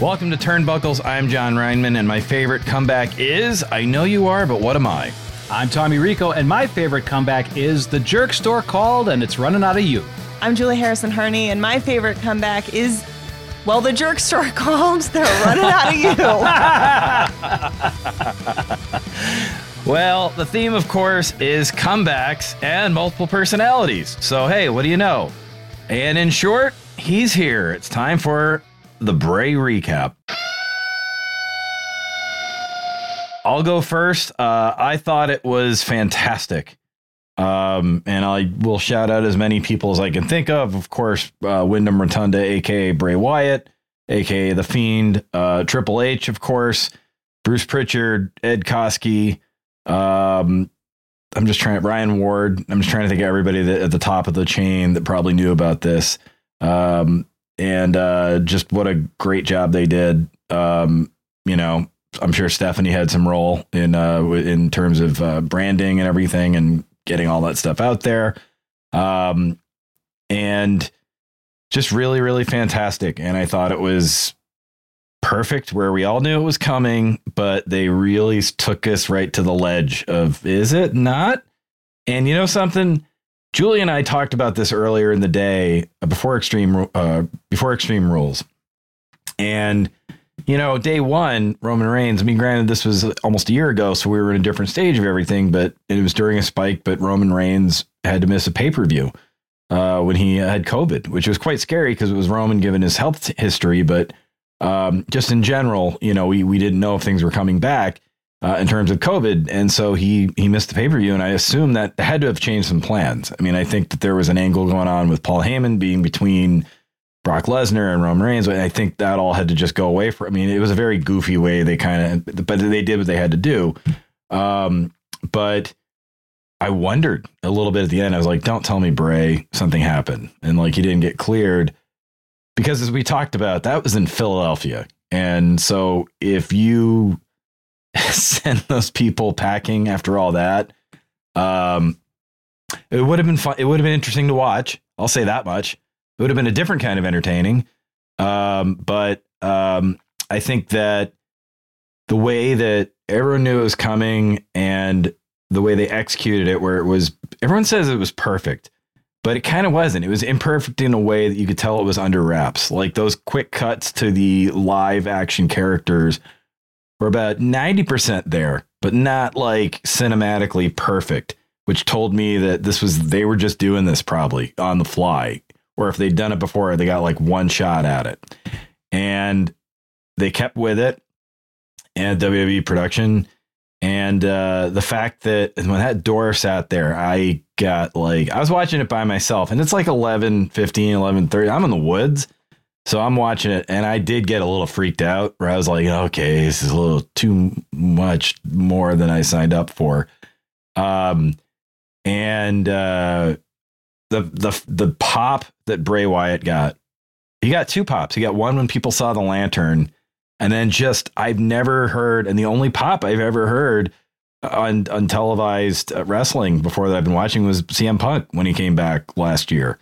Welcome to Turnbuckles. I'm Jon Rineman, and my favorite comeback is I Know You Are, but What Am I? I'm Tommy Rico, and my favorite comeback is The Jerk Store Called, and it's running out of you. I'm Julie Harrison Harney, and my favorite comeback is, well, the jerk store called. They're running out of you. well, the theme, of course, is comebacks and multiple personalities. So, hey, what do you know? And in short, he's here. It's time for the Bray recap. I'll go first. Uh, I thought it was fantastic. Um, and I will shout out as many people as I can think of. Of course, uh, Windham Rotunda, aka Bray Wyatt, aka The Fiend, uh, Triple H, of course, Bruce Pritchard, Ed Koskey. Um, I'm just trying, Ryan Ward. I'm just trying to think of everybody that, at the top of the chain that probably knew about this. Um, and uh, just what a great job they did. Um, you know, I'm sure Stephanie had some role in uh, in terms of uh, branding and everything, and getting all that stuff out there. Um, and just really, really fantastic. And I thought it was perfect where we all knew it was coming, but they really took us right to the ledge of is it not? And you know something? Julie and I talked about this earlier in the day before extreme uh, before extreme rules. And you know, day one, Roman Reigns. I mean, granted, this was almost a year ago, so we were in a different stage of everything, but it was during a spike. But Roman Reigns had to miss a pay per view uh, when he had COVID, which was quite scary because it was Roman given his health history. But um, just in general, you know, we we didn't know if things were coming back uh, in terms of COVID, and so he he missed the pay per view. And I assume that had to have changed some plans. I mean, I think that there was an angle going on with Paul Heyman being between Brock Lesnar and Roman Reigns. And I think that all had to just go away for. I mean, it was a very goofy way they kind of, but they did what they had to do. Um, but I wondered a little bit at the end. I was like, "Don't tell me Bray something happened," and like he didn't get cleared because, as we talked about, that was in Philadelphia, and so if you send those people packing after all that, um, it would have been fun. It would have been interesting to watch. I'll say that much it would have been a different kind of entertaining. Um, but um, I think that the way that everyone knew it was coming and the way they executed it, where it was, everyone says it was perfect, but it kind of wasn't. It was imperfect in a way that you could tell it was under wraps. Like those quick cuts to the live action characters were about 90% there, but not like cinematically perfect, which told me that this was, they were just doing this probably on the fly or if they'd done it before, they got like one shot at it. And they kept with it and WWE production. And uh, the fact that when that door sat there, I got like, I was watching it by myself and it's like 11, 15, 11, 30. I'm in the woods. So I'm watching it and I did get a little freaked out where I was like, okay, this is a little too much more than I signed up for. Um, and uh, the the the pop that Bray Wyatt got. He got two pops. He got one when people saw the lantern, and then just I've never heard, and the only pop I've ever heard on on televised wrestling before that I've been watching was CM Punk when he came back last year.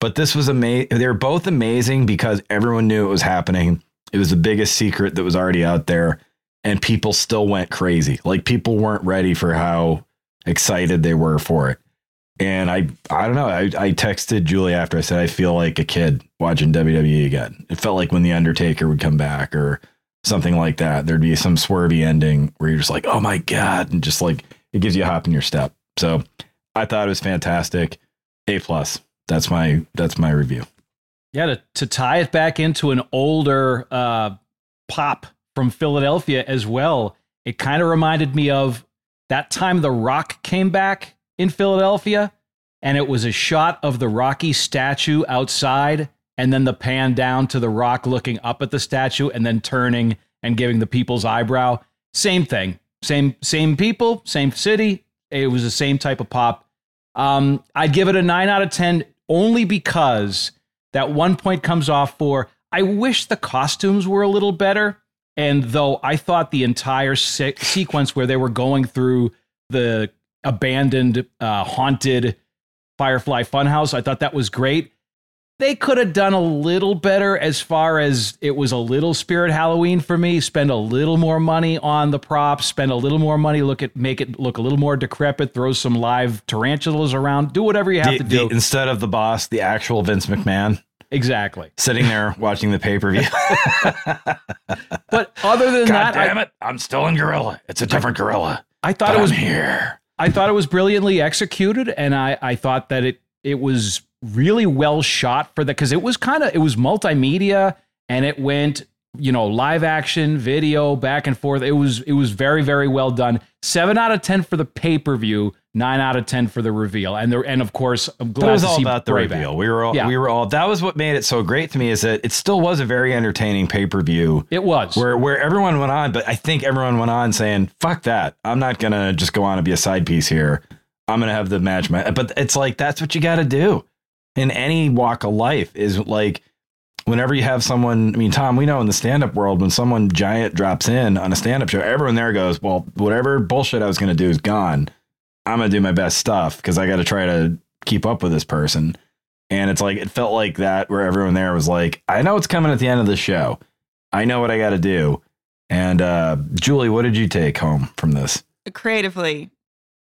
But this was amazing. They were both amazing because everyone knew it was happening. It was the biggest secret that was already out there, and people still went crazy. Like people weren't ready for how excited they were for it. And I, I don't know. I, I texted Julie after I said I feel like a kid watching WWE again. It felt like when the Undertaker would come back or something like that. There'd be some swervy ending where you're just like, oh my god, and just like it gives you a hop in your step. So I thought it was fantastic. A plus. That's my that's my review. Yeah, to, to tie it back into an older uh, pop from Philadelphia as well, it kind of reminded me of that time The Rock came back in Philadelphia, and it was a shot of the Rocky statue outside, and then the pan down to the Rock looking up at the statue, and then turning and giving the people's eyebrow. Same thing, same same people, same city. It was the same type of pop. Um, I'd give it a nine out of ten only because that one point comes off for. I wish the costumes were a little better. And though I thought the entire se- sequence where they were going through the abandoned, uh, haunted Firefly Funhouse. I thought that was great. They could have done a little better as far as it was a little spirit Halloween for me. Spend a little more money on the props, spend a little more money, look at make it look a little more decrepit, throw some live tarantulas around, do whatever you have The- to do. the- instead of the boss, the actual Vince McMahon exactly. sitting there watching the pay per view. But other than God that, I, damn it! I'm still in Gorilla. It's a different Gorilla. I thought it was I'm here. I thought it was brilliantly executed, and I, I thought that it it was really well shot for the because it was kind of it was multimedia and it went you know live action video back and forth. It was it was very very well done. Seven out of ten for the pay per view. Nine out of ten for the reveal, and the and of course I'm glad That was to all see about the reveal. We were all, Yeah. we were all. That was what made it so great to me. Is that it still was a very entertaining pay per view. It was where where everyone went on, but I think everyone went on saying, "Fuck that! I'm not gonna just go on and be a side piece here. I'm gonna have the match." ma-" But it's like that's what you got to do in any walk of life. Is like whenever you have someone. I mean, Tom, we know in the stand up world when someone giant drops in on a stand up show, everyone there goes, "Well, whatever bullshit I was gonna do is gone. I'm gonna do my best stuff because I got to try to keep up with this person." And it's like it felt like that where everyone there was like, "I know it's coming at the end of the show." I know what I got to do. And uh, Julie, what did you take home from this? creatively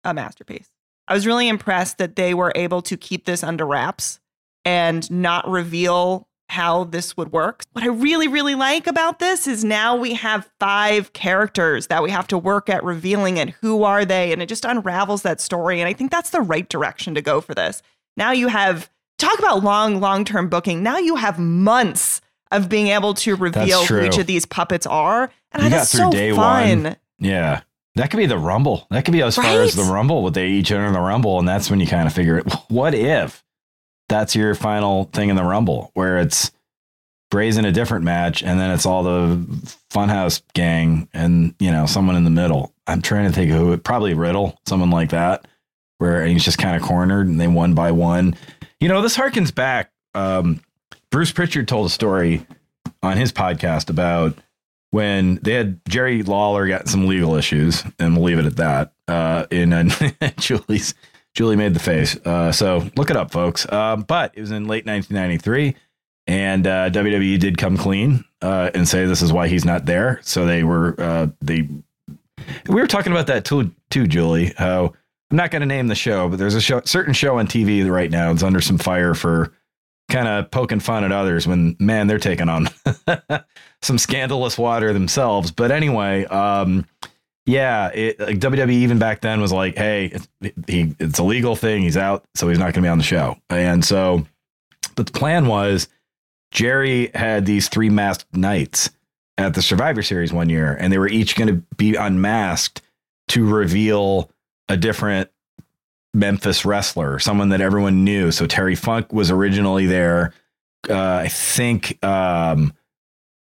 a masterpiece. I was really impressed that they were able to keep this under wraps and not reveal how this would work. What I really, really like about this is now we have five characters that we have to work at revealing and who are they? And it just unravels that story. And I think that's the right direction to go for this. Now you have, talk about long, long term booking. Now you have months of being able to reveal who each of these puppets are. And You that's through so day fun. one. Yeah. That could be the Rumble. That could be as far as the Rumble, what they each enter the Rumble. And that's when you kind of figure it. What if that's your final thing in the Rumble, where it's Bray's in a different match and then it's all the Funhouse gang and, you know, someone in the middle? I'm trying to think who, probably Riddle, someone like that, where he's just kind of cornered and they one by one. You know, this harkens back. Um, Bruce Pritchard told a story on his podcast about when they had Jerry Lawler got some legal issues, and we'll leave it at that. Uh, in uh, Julie's Julie made the face. Uh, so look it up, folks. Um, but it was in late 1993, and uh, WWE did come clean uh, and say this is why he's not there. So they were uh, they. We were talking about that too, too, Julie. How I'm not going to name the show, but there's a show, certain show on TV right now. It's under some fire for kind of poking fun at others when man they're taking on some scandalous water themselves. But anyway, um, yeah, it, like WWE even back then was like, hey, it's, he it's a legal thing. He's out, so he's not going to be on the show. And so, but the plan was Jerry had these three masked knights at the Survivor Series one year, and they were each going to be unmasked to reveal a different Memphis wrestler, someone that everyone knew. So Terry Funk was originally there. Uh, I think um,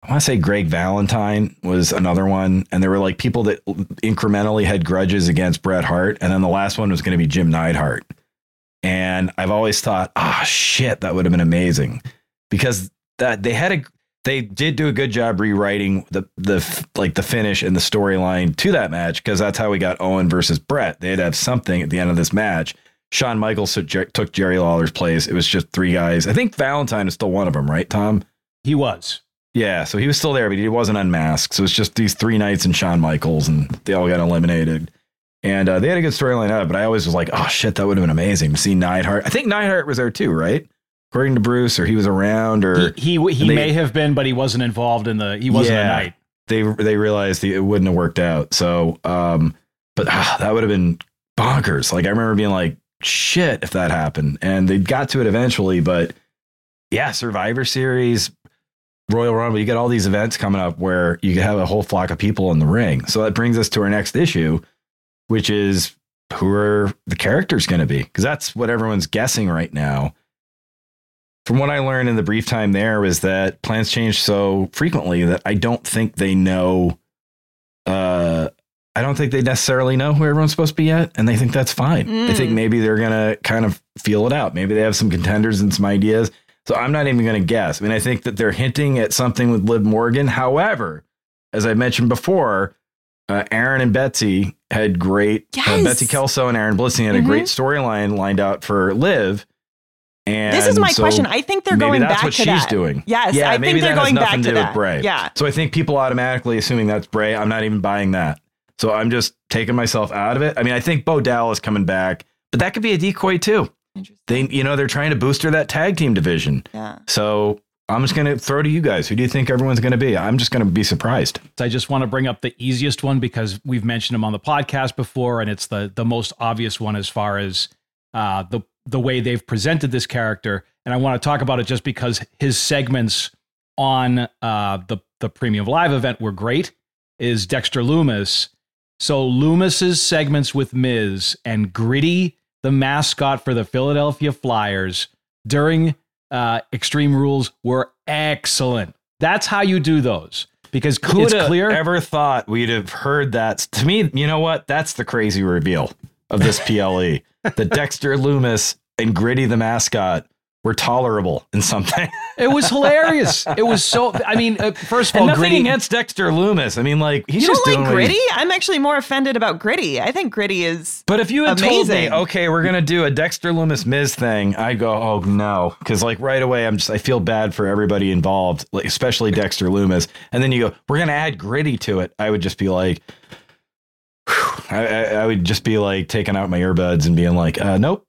I want to say Greg Valentine was another one, and there were like people that incrementally had grudges against Bret Hart, and then the last one was going to be Jim Neidhart. And I've always thought, ah, shit, that would have been amazing because that they had a they did do a good job rewriting the the like the finish and the storyline to that match because that's how we got Owen versus Bret. They'd have something at the end of this match. Shawn Michaels took, Jerry Lawler's place. It was just three guys. I think Valentine is still one of them, right, Tom? He was. Yeah, so he was still there, but he wasn't unmasked. So it's just these three knights and Shawn Michaels, and they all got eliminated. And uh, they had a good storyline out, of it, but I always was like, oh shit, that would have been amazing to see Neidhart. I think Neidhart was there too, right? According to Bruce, or he was around, or He he, he they- may have been, but he wasn't involved in the. He wasn't Yeah. a knight. they they realized it wouldn't have worked out. So, um, but ah, that would have been bonkers. Like I remember being like, shit, if that happened, and they got to it eventually. But yeah, Survivor Series, Royal Rumble, you got all these events coming up where you have a whole flock of people in the ring. So that brings us to our next issue, which is who are the characters going to be? Because that's what everyone's guessing right now. From what I learned in the brief time there was that plans change so frequently that I don't think they know. Uh, I don't think they necessarily know who everyone's supposed to be yet, and they think that's fine. I think Mm. maybe they're gonna kind of feel it out. Maybe they have some contenders and some ideas. So I'm not even gonna guess. I mean, I think that they're hinting at something with Liv Morgan. However, as I mentioned before, uh, Aaron and Betsy had great. uh, Betsy Kelso and Aaron Blissing had a Mhm. great storyline lined out for Liv. And this is my so question. I think they're going back maybe going that's back what to she's that. doing. Yes, yeah, I maybe think they're that going nothing back to to do that. with Bray. Yeah. So I think people automatically assuming that's Bray. I'm not even buying that. So I'm just taking myself out of it. I mean, I think Bo Dallas coming back, but that could be a decoy too. Interesting. They, you know, they're trying to booster that tag team division. Yeah. So I'm just going to throw to you guys. Who do you think everyone's going to be? I'm just going to be surprised. So I just want to bring up the easiest one because we've mentioned him on the podcast before, and it's the the most obvious one as far as uh, the the way they've presented this character. And I want to talk about it just because his segments on uh, the the Premium Live event were great. Is Dexter Loomis? So Loomis's segments with Miz and Gritty, the mascot for the Philadelphia Flyers, during uh, Extreme Rules were excellent. That's how you do those because Who it's clear. ever thought we'd have heard that? To me, you know what? That's the crazy reveal of this PLE. the Dexter Loomis and Gritty the mascot were tolerable in something. It was hilarious. It was so. I mean, uh, first of and all, nothing Gritty. against Dexter Loomis. I mean, like he's You just don't like what he- Gritty? I'm actually more offended about Gritty. I think Gritty is But if you had told me, okay, we're gonna do a Dexter Loomis Miz thing, I go, oh no, because like right away, I'm just I feel bad for everybody involved, like, especially Dexter Loomis. And then you go, we're gonna add gritty to it. I would just be like, whew. I, I, I would just be like taking out my earbuds and being like, uh, nope.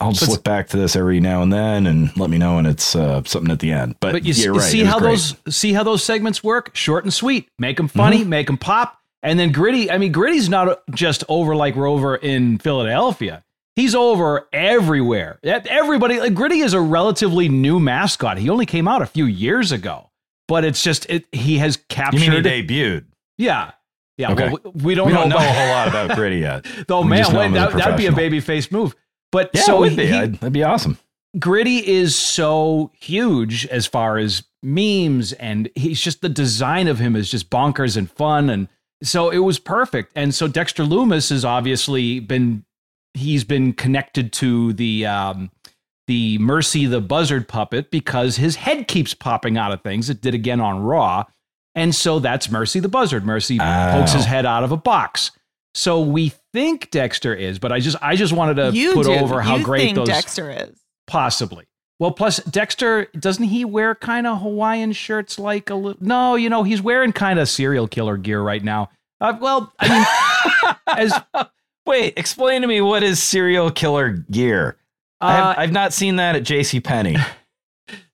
I'll just But- look back to this every now and then and let me know when it's uh, something at the end. But, but you, s- you're you right. see how great. those see how those segments work? Short and sweet. Make them funny. Make them pop. And then Gritty. I mean, Gritty's not just over like Rover in Philadelphia. He's over everywhere. Everybody. Like, Gritty is a relatively new mascot. He only came out a few years ago, but it's just it, he has You captured. mean he debuted? yeah. Yeah, Okay. well, we, we don't We know, don't know a whole lot about gritty yet. Though, We man, wait, him as a that, that'd be a baby face move. But Yeah, so it would be. he- that'd be awesome. Gritty is so huge as far as memes, and he's just the design of him is just bonkers and fun, and so it was perfect. And so Dexter Loomis has obviously been he's been connected to the um, the Mercy the Buzzard puppet because his head keeps popping out of things. It did again on Raw, and so that's Mercy the Buzzard. Mercy pokes his head out of a box. So we think Dexter is, but I just I just wanted to you put do. over how you great think those Dexter is. Possibly. Well, plus Dexter doesn't he wear kind of Hawaiian shirts like a little? No, you know he's wearing kind of serial killer gear right now. Uh, well, I mean, as Wait, explain to me what is serial killer gear. I uh, have, I've not seen that at J.C. Penney.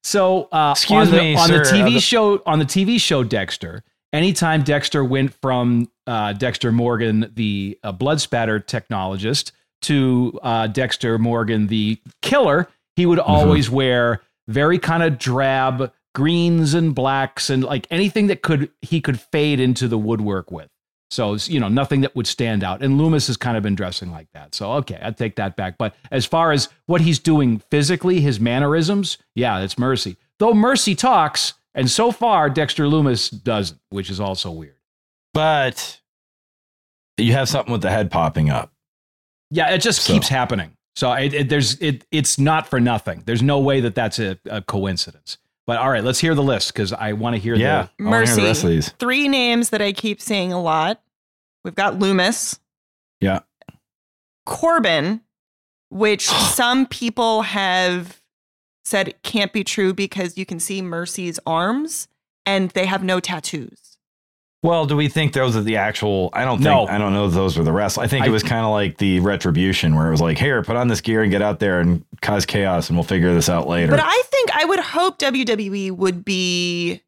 so uh, Excuse on the, me, on the TV uh, the- show on the TV show Dexter. Anytime Dexter went from uh, Dexter Morgan, the uh, blood spatter technologist, to uh, Dexter Morgan, the killer, he would always wear very kind of drab greens and blacks and like anything that could he could fade into the woodwork with. So you know nothing that would stand out. And Loomis has kind of been dressing like that. So okay, I take that back. But as far as what he's doing physically, his mannerisms, yeah, it's Mercy. Though Mercy talks, and so far Dexter Loomis doesn't, which is also weird. But you have something with the head popping up. Yeah, it just So- keeps happening. So it, it, there's it it's not for nothing. There's no way that that's a, a coincidence. But all right, let's hear the list because I want to hear Yeah. the I wanna hear the rest of these. Three names that I keep seeing a lot. We've got Loomis. Yeah. Corbin, which some people have said can't be true because you can see Mercy's arms and they have no tattoos. Well, do we think those are the actual? I don't think. No. I don't know if those were the rest. I think I- it was kind of like the retribution, where it was like, "Here, put on this gear and get out there and cause chaos, and we'll figure this out later." But I think I would hope WWE would be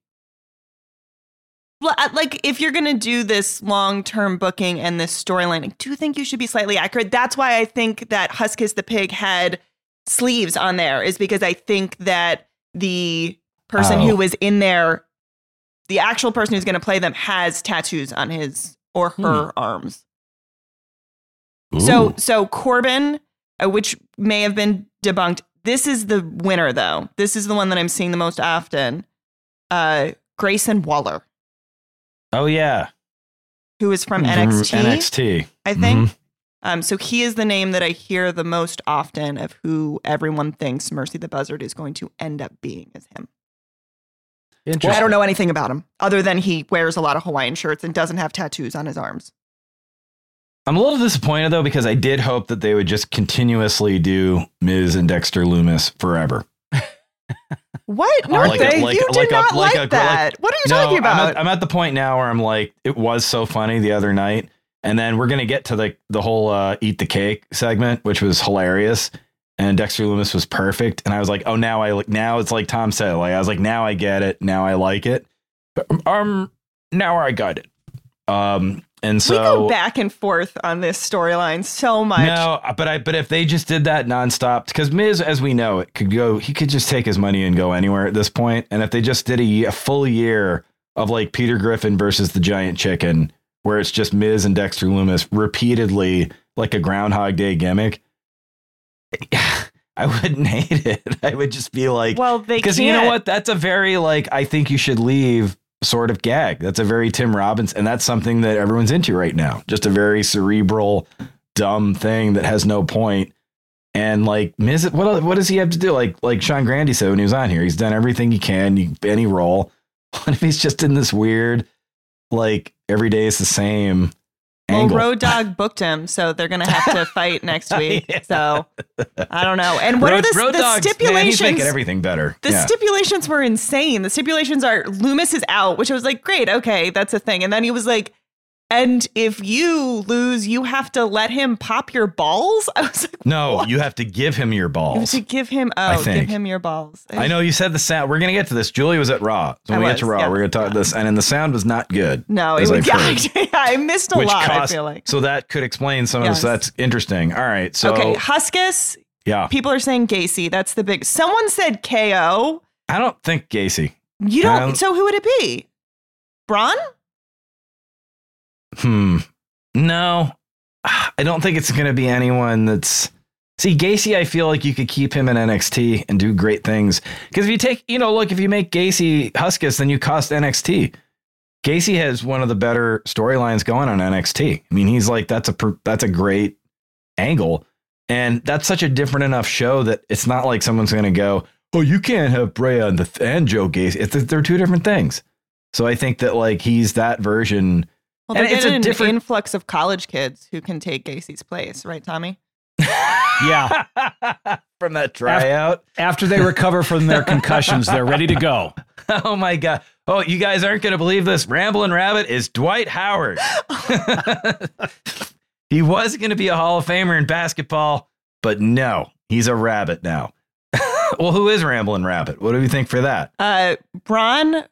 Well, uh, like if you're going to do this long-term booking and this storyline, I do think you should be slightly accurate. That's why I think that Huskus the pig had sleeves on there is because I think that the person Oh. who was in there the actual person who's going to play them has tattoos on his or her arms. So Ooh. so Corbin, uh, which may have been debunked. This is the winner though. This is the one that I'm seeing the most often. Uh, Grayson Waller, oh yeah, who is from From NXT, NXT. I think. Mhm. Um, so he is the name that I hear the most often of who everyone thinks Mercy the Buzzard is going to end up being as him. Interesting. I don't know anything about him other than he wears a lot of Hawaiian shirts and doesn't have tattoos on his arms. I'm a little disappointed though because I did hope that they would just continuously do Miz and Dexter Loomis forever. What? No, Aren't they? you Like- did like a- not like like, a- that. what are you No, talking I'm about? at, I'm at the point now where I'm like, it was so funny the other night, and then we're gonna get to the the whole uh, eat the cake segment, which was hilarious, and Dexter Loomis was perfect, and I was like, oh, now I like now it's like Tom said, like I was like, now I get it, now I like it, but, um, now I got it, um, and so we go back and forth on this storyline so much. no, but I but if they just did that nonstop, because Miz, as we know, it could go. He could just take his money and go anywhere at this point. And if they just did a, a full year of like Peter Griffin versus the Giant Chicken, where it's just Miz and Dexter Loomis repeatedly like a Groundhog Day gimmick, I wouldn't hate it. I would just be like, Well, they because you know what? That's a very like I think you should leave sort of gag. That's a very Tim Robinson, and that's something that everyone's into right now. Just a very cerebral, dumb thing that has no point. And like Miz, what what does he have to do? Like like Sean Grandy said when he was on here, he's done everything he can, any role. What if he's just in this weird, like every day is the same Well. Road Dogg booked him, so they're gonna have to fight next week. Yeah. So I don't know. And what Road- are the, Road the man, he's stipulations? making everything better. the Yeah. stipulations were insane. The stipulations are Loomis is out, which I was like, great, okay, that's a thing. And then he was like, and if you lose, you have to let him pop your balls. I was like, no, what? you have to give him your You have balls. to give him I oh, give him your balls. I know you said the sound. We're gonna get to this. Julie was at Raw. So when I we get to Raw, yeah. we're gonna talk this. And then the sound was not good. No, it was yeah. I missed a which lot. cost, I feel like. so that could explain some of this. That's interesting. All right. So okay, Huskus. yeah, People are saying Gacy. That's the big. Someone said KO. I don't think Gacy. You don't. Um, so who would it be? Braun? Hmm. No, I don't think it's gonna be anyone that's. See, Gacy, I feel like you could keep him in NXT and do great things. Because if you take, you know, look, if you make Gacy Huskus, then you cost NXT. Gacy has one of the better storylines going on NXT. I mean, he's like that's a that's a great angle, and that's such a different enough show that it's not like someone's going to go, "Oh, you can't have Bray on the and Joe Gacy." It's they're two different things. So I think that like he's that version. Well, And it's a getting an different- influx of college kids who can take Gacy's place, right, Tommy? Yeah. from that tryout. After they recover from their concussions, they're ready to go. Oh my god! Oh, you guys aren't going to believe this. Ramblin' Rabbit is Dwight Howard. he was going to be a Hall of Famer in basketball, but no, he's a rabbit now. well, who is Ramblin' Rabbit? What do we think for that? Uh, Braun,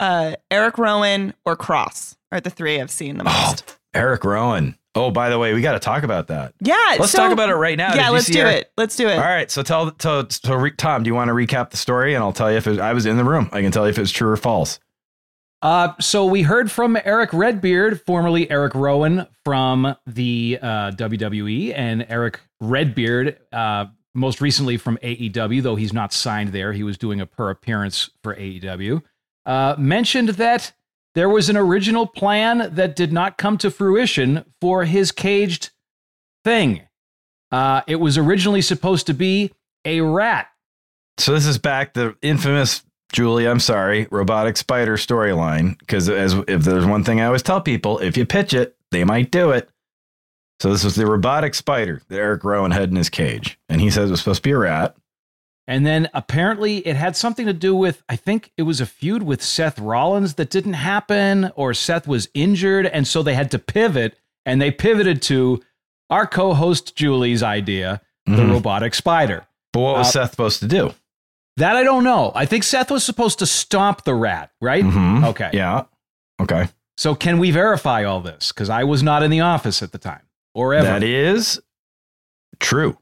uh, Eric Rowan, or Cross are the three I've seen the Oh, most. Eric Rowan. Oh, by the way, we got to talk about that. yeah, Let's so- talk about it right now. Yeah, you let's do Eric- it. Let's do it. All right, so tell, tell, so re- Tom, do you want to recap the story, and I'll tell you if it, I was in the room. I can tell you if it's true or false. Uh, so we heard from Eric Redbeard, formerly Eric Rowan from the uh, WWE, and Eric Redbeard, uh, most recently from AEW, though he's not signed there. He was doing a per appearance for AEW. Uh, mentioned that there was an original plan that did not come to fruition for his caged thing. Uh, it was originally supposed to be a rat. So this is back the infamous Julie. I'm sorry, robotic spider storyline. Because as if there's one thing I always tell people, if you pitch it, they might do it. So this was the robotic spider that Eric Rowan had in his cage, and he says it was supposed to be a rat. And then apparently it had something to do with, I think it was a feud with Seth Rollins that didn't happen, or Seth was injured. And so they had to pivot, and they pivoted to our co host Julie's idea, the Mhm. robotic spider. But what was Uh, Seth supposed to do? That I don't know. I think Seth was supposed to stomp the rat, right? Mhm. Okay. Yeah. Okay. So can we verify all this? Because I was not in the office at the time or ever. That is true.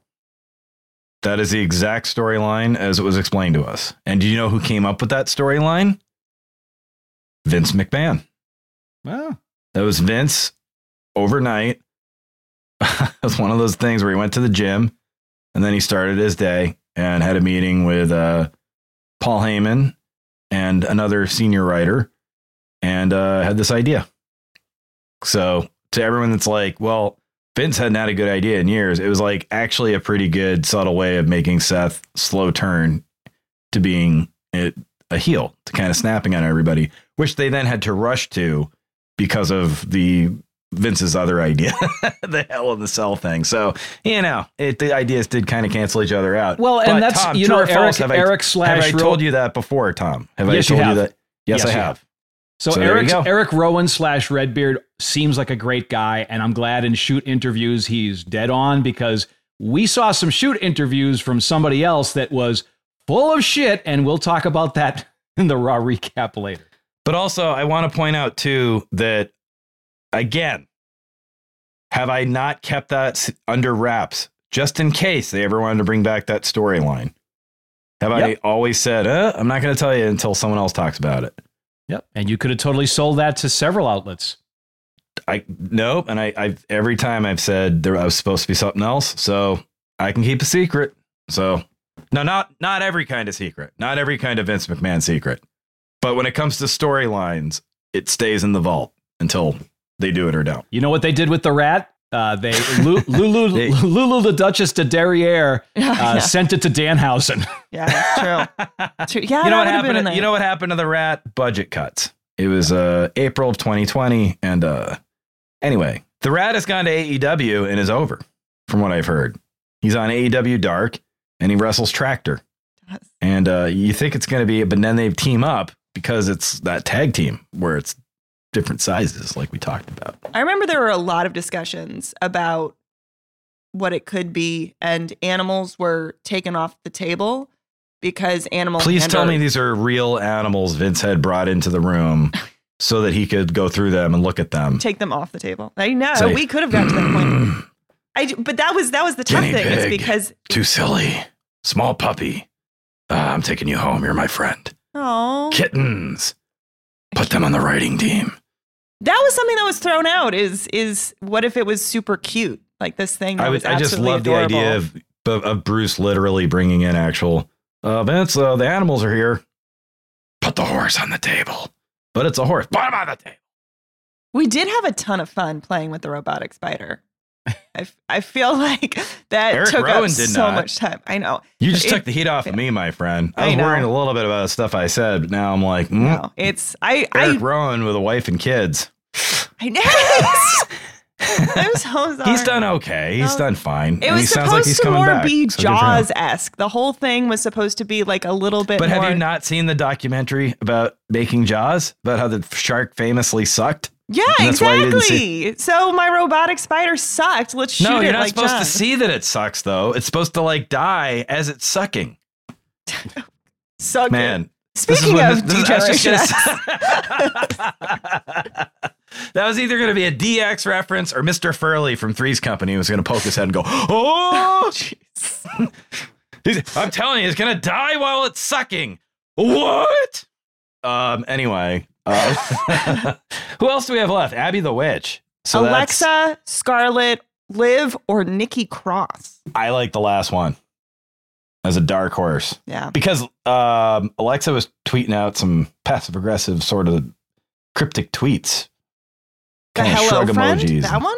That is the exact storyline as it was explained to us. And do you know who came up with that storyline? Vince McMahon. Well, That was Vince overnight. it was one of those things where he went to the gym and then he started his day and had a meeting with uh, Paul Heyman and another senior writer and uh, had this idea. So, to everyone that's like, well, Vince hadn't had a good idea in years, it was like actually a pretty good, subtle way of making Seth slow turn to being a, a heel, to kind of snapping on everybody, which they then had to rush to because of the Vince's other idea, the Hell in the Cell thing. So you know, it, the ideas did kind of cancel each other out. Well, and But, that's Tom, you know or false, Eric have I- slash have I told you that before, Tom? Have Yes, I told you, have. that? Yes, Yes, I you have. So, So Eric. Eric Rowan slash Redbeard seems like a great guy, and I'm glad in shoot interviews he's dead on because we saw some shoot interviews from somebody else that was full of shit, and we'll talk about that in the raw recap later. But also, I want to point out too that again, have I not kept that under wraps just in case they ever wanted to bring back that storyline? Have I always said, uh, I'm not going to tell you until someone else talks about it? Yep, and you could have totally sold that to several outlets. I nope, and I, I've every time I've said there I was supposed to be something else, so I can keep a secret. So no, not not every kind of secret, not every kind of Vince McMahon secret, but when it comes to storylines, it stays in the vault until they do it or don't. You know what they did with the rat? Uh, they Lu- Lulu They- Lulu the Duchess de Derriere uh, yeah, sent it to Danhausen. yeah, that's true. True. Yeah, you know what would've been in happened? there. You know what happened to the rat? Budget cuts. It was uh, April of 2020, and uh, anyway, the rat has gone to AEW and is over, from what I've heard. He's on AEW Dark, and he wrestles Tractor. And uh, you think it's going to be, but then they team up because it's that tag team where it's different sizes, like we talked about. I remember there were a lot of discussions about what it could be, and animals were taken off the table because animals. Please tell me these are real animals Vince had brought into the room so that he could go through them and look at them. take them off the table. I know Say, we could have gotten to that point. I, but that was that was the tough thing. It's pig. because Too silly. Small puppy. Uh, I'm taking you home. You're my friend. oh, Kittens. Put them on the writing team. that was something that was thrown out. Is is what if it was super cute like this thing? That I, was I just absolutely love the idea of, of, of Bruce literally bringing in actual uh, Vince. Uh, the animals are here. Put the horse on the table. But it's a horse. Put him on the table. We did have a ton of fun playing with the robotic spider. I, f- I feel like that Eric took Rowan up so not. much time. I know. You just It- took the heat off of me, my friend. I I was know. worrying a little bit about the stuff I said, but now I'm like, mm, No, it's I Eric I Rowan with a wife and kids. I know. I'm so sorry. He's done okay. He's done fine. It and was he supposed like he's to more back. be So good for him. Jaws esque. The whole thing was supposed to be like a little bit. But have you not seen the documentary about making Jaws? About how the shark famously sucked? Yeah, And that's why didn't exactly. So my robotic spider sucked. Let's shoot no, it you're not like supposed to see that it sucks, though. It's supposed to like die as it's sucking. Suck. Man, this is Speaking of this- Degeneration that was either going to be a DX reference or Mr. Furley from Three's Company was going to poke his head and go, "Oh, I'm telling you, it's going to die while it's sucking." What? Um. Anyway, uh, who else do we have left? Abby the Witch. So Alexa, Scarlett, Liv, or Nikki Cross. I like the last one as a dark horse Yeah. because um, Alexa was tweeting out some passive aggressive sort of cryptic tweets. The Kinda hello shrug friend. emojis. That one.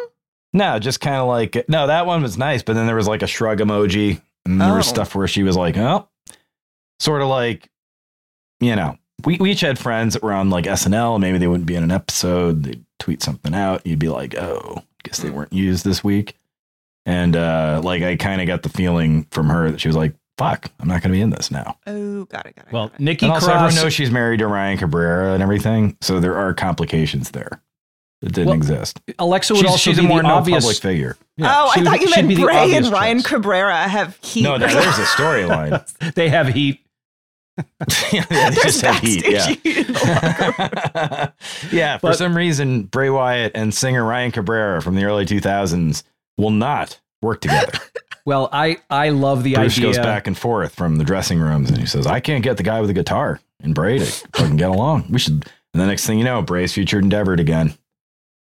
No, just kind of like no, that one was nice, but then there was like a shrug emoji, and there was Oh. stuff where she was like, oh, sort of like, you know, we, we each had friends that were on like SNL. Maybe they wouldn't be in an episode. They'd tweet something out. You'd be like, oh, guess they weren't used this week. And uh, like, I kind of got the feeling from her that she was like, fuck, I'm not going to be in this now. Oh, got it. Got it. Well, got it. Nikki And also, everyone Cross. knows she's married to Ryan Cabrera and everything. So there are complications there that didn't Well, exist. Alexa would She's, also she's be a more the no obvious. public figure. Yeah, oh, she I would- thought you she'd be meant the Bray and Ryan choice. Cabrera have heat. No, there- there's a storyline. They have heat. yeah, they just have heat. Yeah. backstage heat in the locker yeah, for But- some reason, Bray Wyatt and singer Ryan Cabrera from the early 2000s will not work together. Well, I I love the Bruce idea. goes back and forth from the dressing rooms and he says, I can't get the guy with the guitar and Bray to fucking get along. We should. And the next thing you know, Bray's featured endeavored again.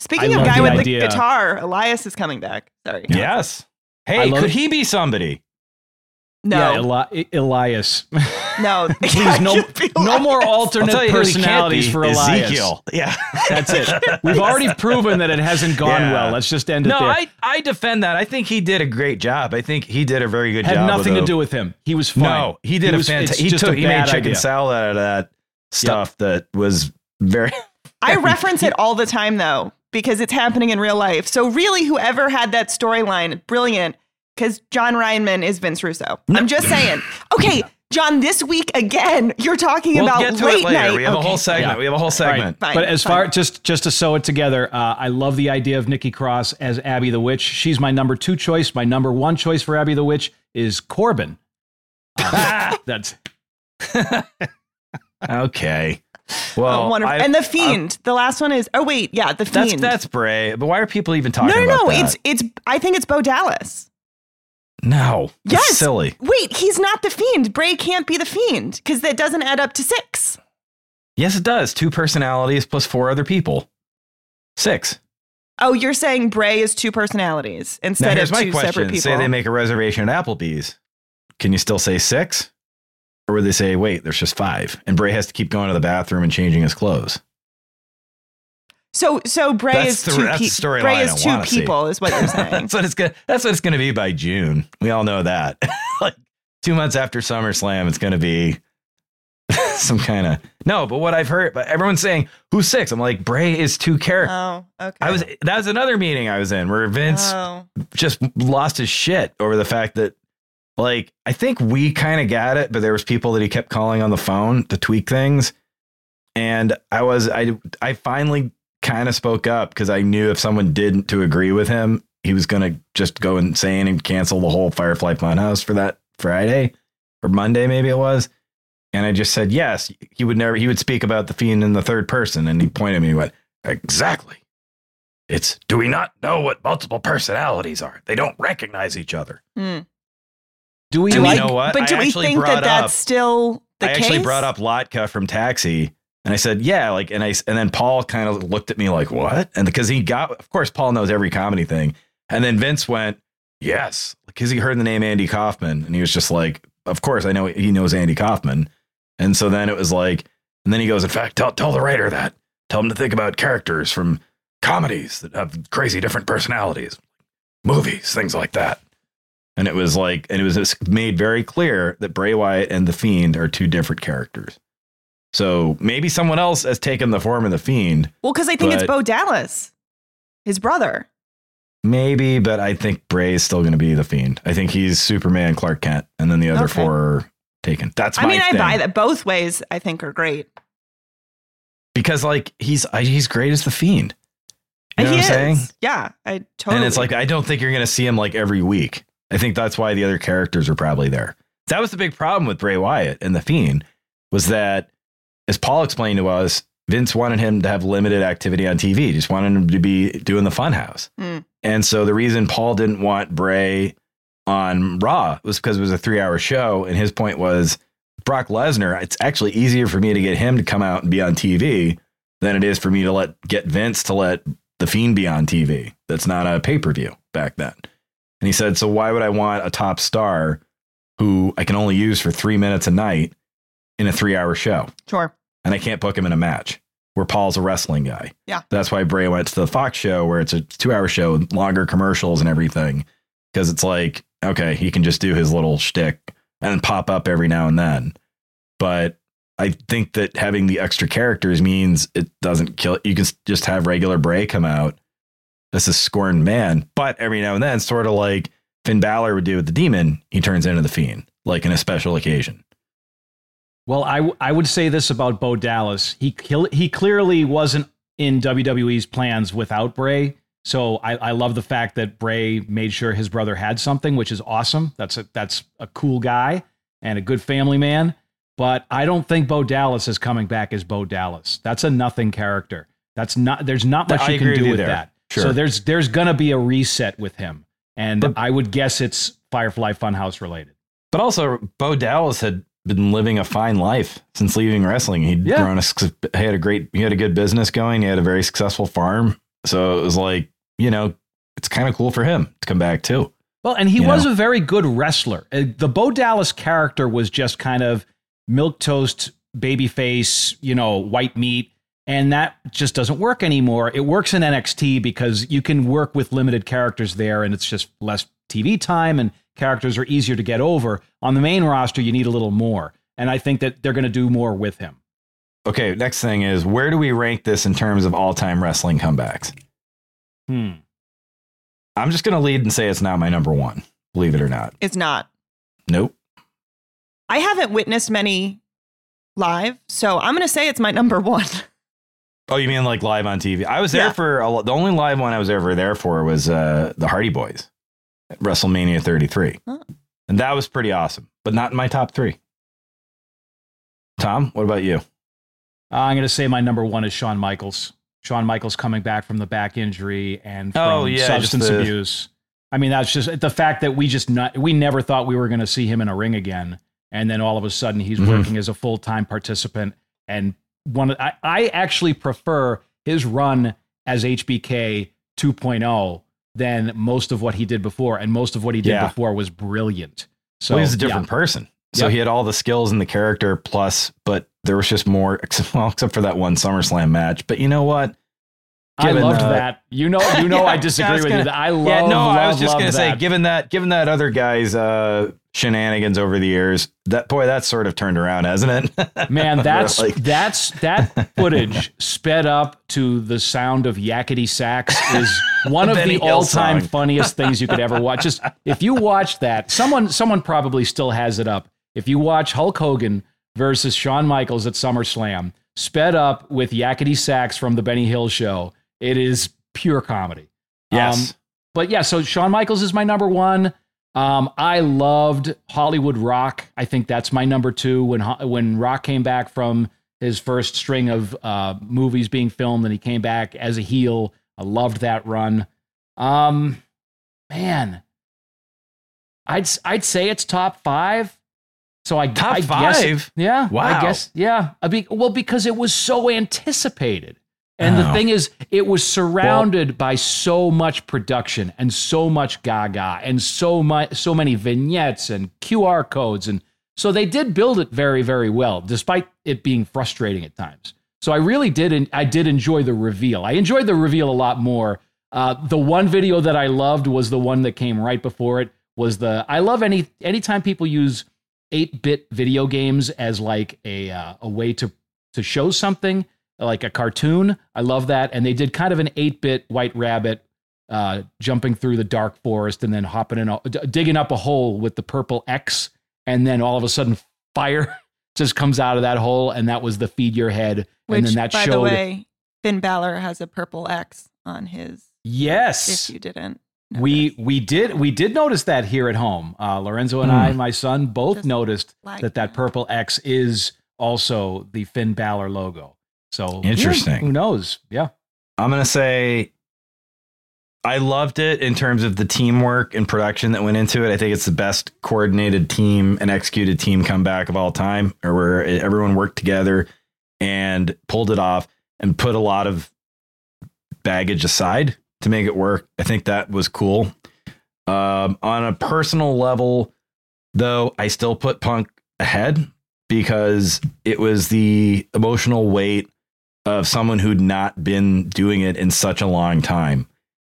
Speaking I of guy the with idea. the guitar, Elias is coming back. Sorry. Yes. Hey, could it. he be somebody? No. Yeah, Eli- Elias. no. Please, no, no more alternate tell you who he can't personalities for Elias. Ezekiel. Yeah. That's it. We've already proven that it hasn't gone Yeah. well. Let's just end it No. I, I defend that. I think he did a great job. I think he did a very good had job. Had nothing to do with him. He was fine. No, he did a fantastic. He took he made bad chicken idea. salad out of that stuff that was very. I reference it all the time though because it's happening in real life. So really, whoever had that storyline, brilliant. Because Jon Rineman is Vince Russo. I'm just saying. Okay, John, this week again, you're talking We'll about get to late it later. night. We have a whole segment. Yeah. We have a whole segment. Fine, but as fine. far just just to sew it together, uh, I love the idea of Nikki Cross as Abby the Witch. She's my number two choice. My number one choice for Abby the Witch is Corbin. Uh, that's Okay. Well, Oh, wonderful. I- and the I- fiend. the last one is. Oh wait, yeah, the that's fiend. that's Bray. But why are people even talking no, no, about no. that? It's it's. I think it's Bo Dallas. No. That's Yes. silly. Wait, he's not the fiend. Bray can't be the fiend because that doesn't add up to six. Yes, it does. Two personalities plus four other people. Six. Oh, you're saying Bray is two personalities Now instead here's of my two question. separate people. Say they make a reservation at Applebee's. Can you still say six? Or would they say, wait, there's just five? And Bray has to keep going to the bathroom and changing his clothes. So so Bray That's is the- two people. Bray is two see. people, is what you're saying. that's what it's gonna that's what it's gonna be by June. We all know that. like two months after SummerSlam, it's gonna be some kind of no, but what I've heard, but everyone's saying who's six? I'm like, Bray is two characters. oh, okay. I was that was another meeting I was in where Vince Oh, just lost his shit over the fact that like I think we kind of got it, but there was people that he kept calling on the phone to tweak things. And I was I I finally kind of spoke up because I knew if someone didn't to agree with him, he was gonna just go insane and cancel the whole Firefly Funhouse for that Friday or Monday, maybe it was. And I just said yes. He would never. He would speak about the fiend in the third person, and he pointed at me and went exactly. It's do we not know what multiple personalities are? They don't recognize each other. hmm. do we Do like we know what? But I do we think that brought that's up- still the I case? actually brought up Latka from Taxi, and I said, "Yeah," like, and I and then Paul kind of looked at me like, "What?" And because he got, of course, Paul knows every comedy thing, and then Vince went, "Yes," because he heard the name Andy Kaufman, and he was just like, "Of course, I know he knows Andy Kaufman," and so then it was like, and then he goes, "In fact, tell tell the writer that, tell him to think about characters from comedies that have crazy different personalities, movies, things like that." And it was like, and it was made very clear that Bray Wyatt and the Fiend are two different characters. So maybe someone else has taken the form of the Fiend, Well, because I think it's Bo Dallas, his brother. maybe, but I think Bray is still going to be the Fiend. I think he's Superman, Clark Kent, and then the other Okay. four are taken. That's my I mean, I buy that. Both ways, I think, are great. because like he's he's great as the Fiend. You know he what I'm saying? Yeah, I totally. And it's like I don't think you're going to see him like every week. I think that's why the other characters are probably there. That was the big problem with Bray Wyatt and the Fiend was that, as Paul explained to us, Vince wanted him to have limited activity on TV. Just wanted him to be doing the Funhouse. Hmm. And so the reason Paul didn't want Bray on Raw was because it was a three-hour show, and his point was Brock Lesnar. It's actually easier for me to get him to come out and be on TV than it is for me to let get Vince to let the Fiend be on TV. That's not a pay per view back then. And he said, So why would I want a top star who I can only use for three minutes a night in a three hour show? sure. And I can't book him in a match where Paul's a wrestling guy. Yeah. That's why Bray went to the Fox show where it's a two hour show with longer commercials and everything. Because it's like, okay, he can just do his little shtick and pop up every now and then. But I think that having the extra characters means it doesn't kill. You can just have regular Bray come out as a scorned man, but every now and then, sort of like Finn Balor would do with the Demon, he turns into the Fiend, like in a special occasion. Well, I, w- I would say this about Bo Dallas. He he clearly wasn't in WWE's plans without Bray. So I, I love the fact that Bray made sure his brother had something, which is awesome. That's a that's a cool guy and a good family man. But I don't think Bo Dallas is coming back as Bo Dallas. That's a nothing character. That's not there's not much I you can do you with that. Sure. So there's there's gonna be a reset with him. And But- I would guess it's Firefly Funhouse related. But also, Bo Dallas had been living a fine life since leaving wrestling. He'd Yeah. grown a, he had a great, he had a good business going. He had a very successful farm. So it was like, you know, it's kind of cool for him to come back too. Well, and he You was know? a very good wrestler. Uh, The Bo Dallas character was just kind of milk toast, baby face, you know, white meat. And that just doesn't work anymore. It works in NXT because you can work with limited characters there and it's just less TV time and characters are easier to get over. On the main roster, you need a little more. And I think that they're going to do more with him. Okay. Next thing is where do we rank this in terms of all time wrestling comebacks? Hmm. I'm just gonna lead and say it's not my number one. Believe it or not. It's not. Nope. I haven't witnessed many live, so I'm going to say it's my number one. Oh, you mean like live on TV? I was there Yeah. for a, the only live one I was ever there for was uh, the Hardy Boys at WrestleMania 33, Huh. and that was pretty awesome, but not in my top three. Tom, what about you? I'm going to say my number one is Shawn Michaels. Shawn Michaels coming back from the back injury and from Oh, yeah, substance the- abuse. I mean, that's just the fact that we just not we never thought we were going to see him in a ring again, and then all of a sudden he's Mhm. working as a full time participant. And one, I, I actually prefer his run as HBK 2.0 than most of what he did before, and most of what he did Yeah. before was brilliant. So well, he's a yeah. different person. So Yep. he had all the skills and the character plus, but there was just more, except, well, except for that one SummerSlam match. But you know what? I loved the- that. You know, you know, Yeah, I I disagree was with gonna- you. I love. yeah, no, I was just gonna say, given that, given that other guy's uh, shenanigans over the years, that boy, that's sort of turned around, hasn't it? Man, that's Like- that's that footage sped up to the sound of yakety sax is one of the all-time funniest things you could ever watch. Just if you watch that, someone someone probably still has it up. If you watch Hulk Hogan versus Shawn Michaels at SummerSlam, sped up with yakety sax from the Benny Hill show, it is pure comedy. yes. Um, but yeah, so Shawn Michaels is my number one. Um, I loved Hollywood Rock. I think that's my number two. When when Rock came back from his first string of uh, movies being filmed, and he came back as a heel, I loved that run. Um, man, I'd I'd say it's top five. So I Top I guess- five? yeah, I Wow. guess yeah. I be, well, because it was so anticipated. And the Oh. thing is, it was surrounded by so much production and so much gaga and so much, so many vignettes and QR codes, and so they did build it very, very well, despite it being frustrating at times. So I really did, I did enjoy the reveal. I enjoyed the reveal a lot more. Uh, the one video that I loved was the one that came right before it. Was the I love any anytime people use eight bit video games as like a uh, a way to to show something like a cartoon. I love that. And they did kind of an 8 bit White Rabbit uh, jumping through the dark forest and then hopping in, a, d- digging up a hole with the purple X. And then all of a sudden, fire just comes out of that hole. And that was the feed your head. Which, and then that by showed. the way, Finn Balor has a purple X on his. yes. If you didn't, We notice. we did we did notice that here at home. Uh, Lorenzo and Hmm. I, my son, both Just noticed like that that purple X is also the Finn Balor logo. So yeah, Interesting. who knows? Yeah. I'm gonna say I loved it in terms of the teamwork and production that went into it. I think it's the best coordinated team and executed team comeback of all time, or where everyone worked together and pulled it off and put a lot of baggage aside to make it work. I think that was cool. Um, on a personal level, though, I still put Punk ahead because it was the emotional weight of someone who'd not been doing it in such a long time.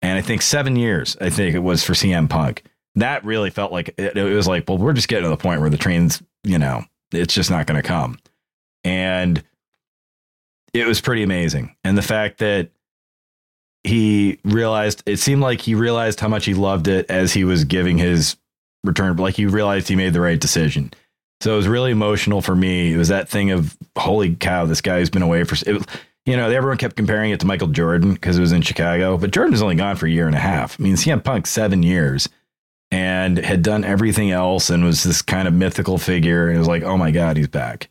And I think seven years, I think it was for CM Punk. That really felt like it, it was like, well, we're just getting to the point where the train's, you know, it's just not going to come. And it was pretty amazing. And the fact that he realized, it seemed like he realized how much he loved it as he was giving his return. Like he realized he made the right decision. So it was really emotional for me. It was that thing of, holy cow, this guy's been away for, it, you know, everyone kept comparing it to Michael Jordan because it was in Chicago, but Jordan was only gone for a year and a half. I mean, CM Punk, seven years and had done everything else and was this kind of mythical figure. And it was like, oh my God, he's back.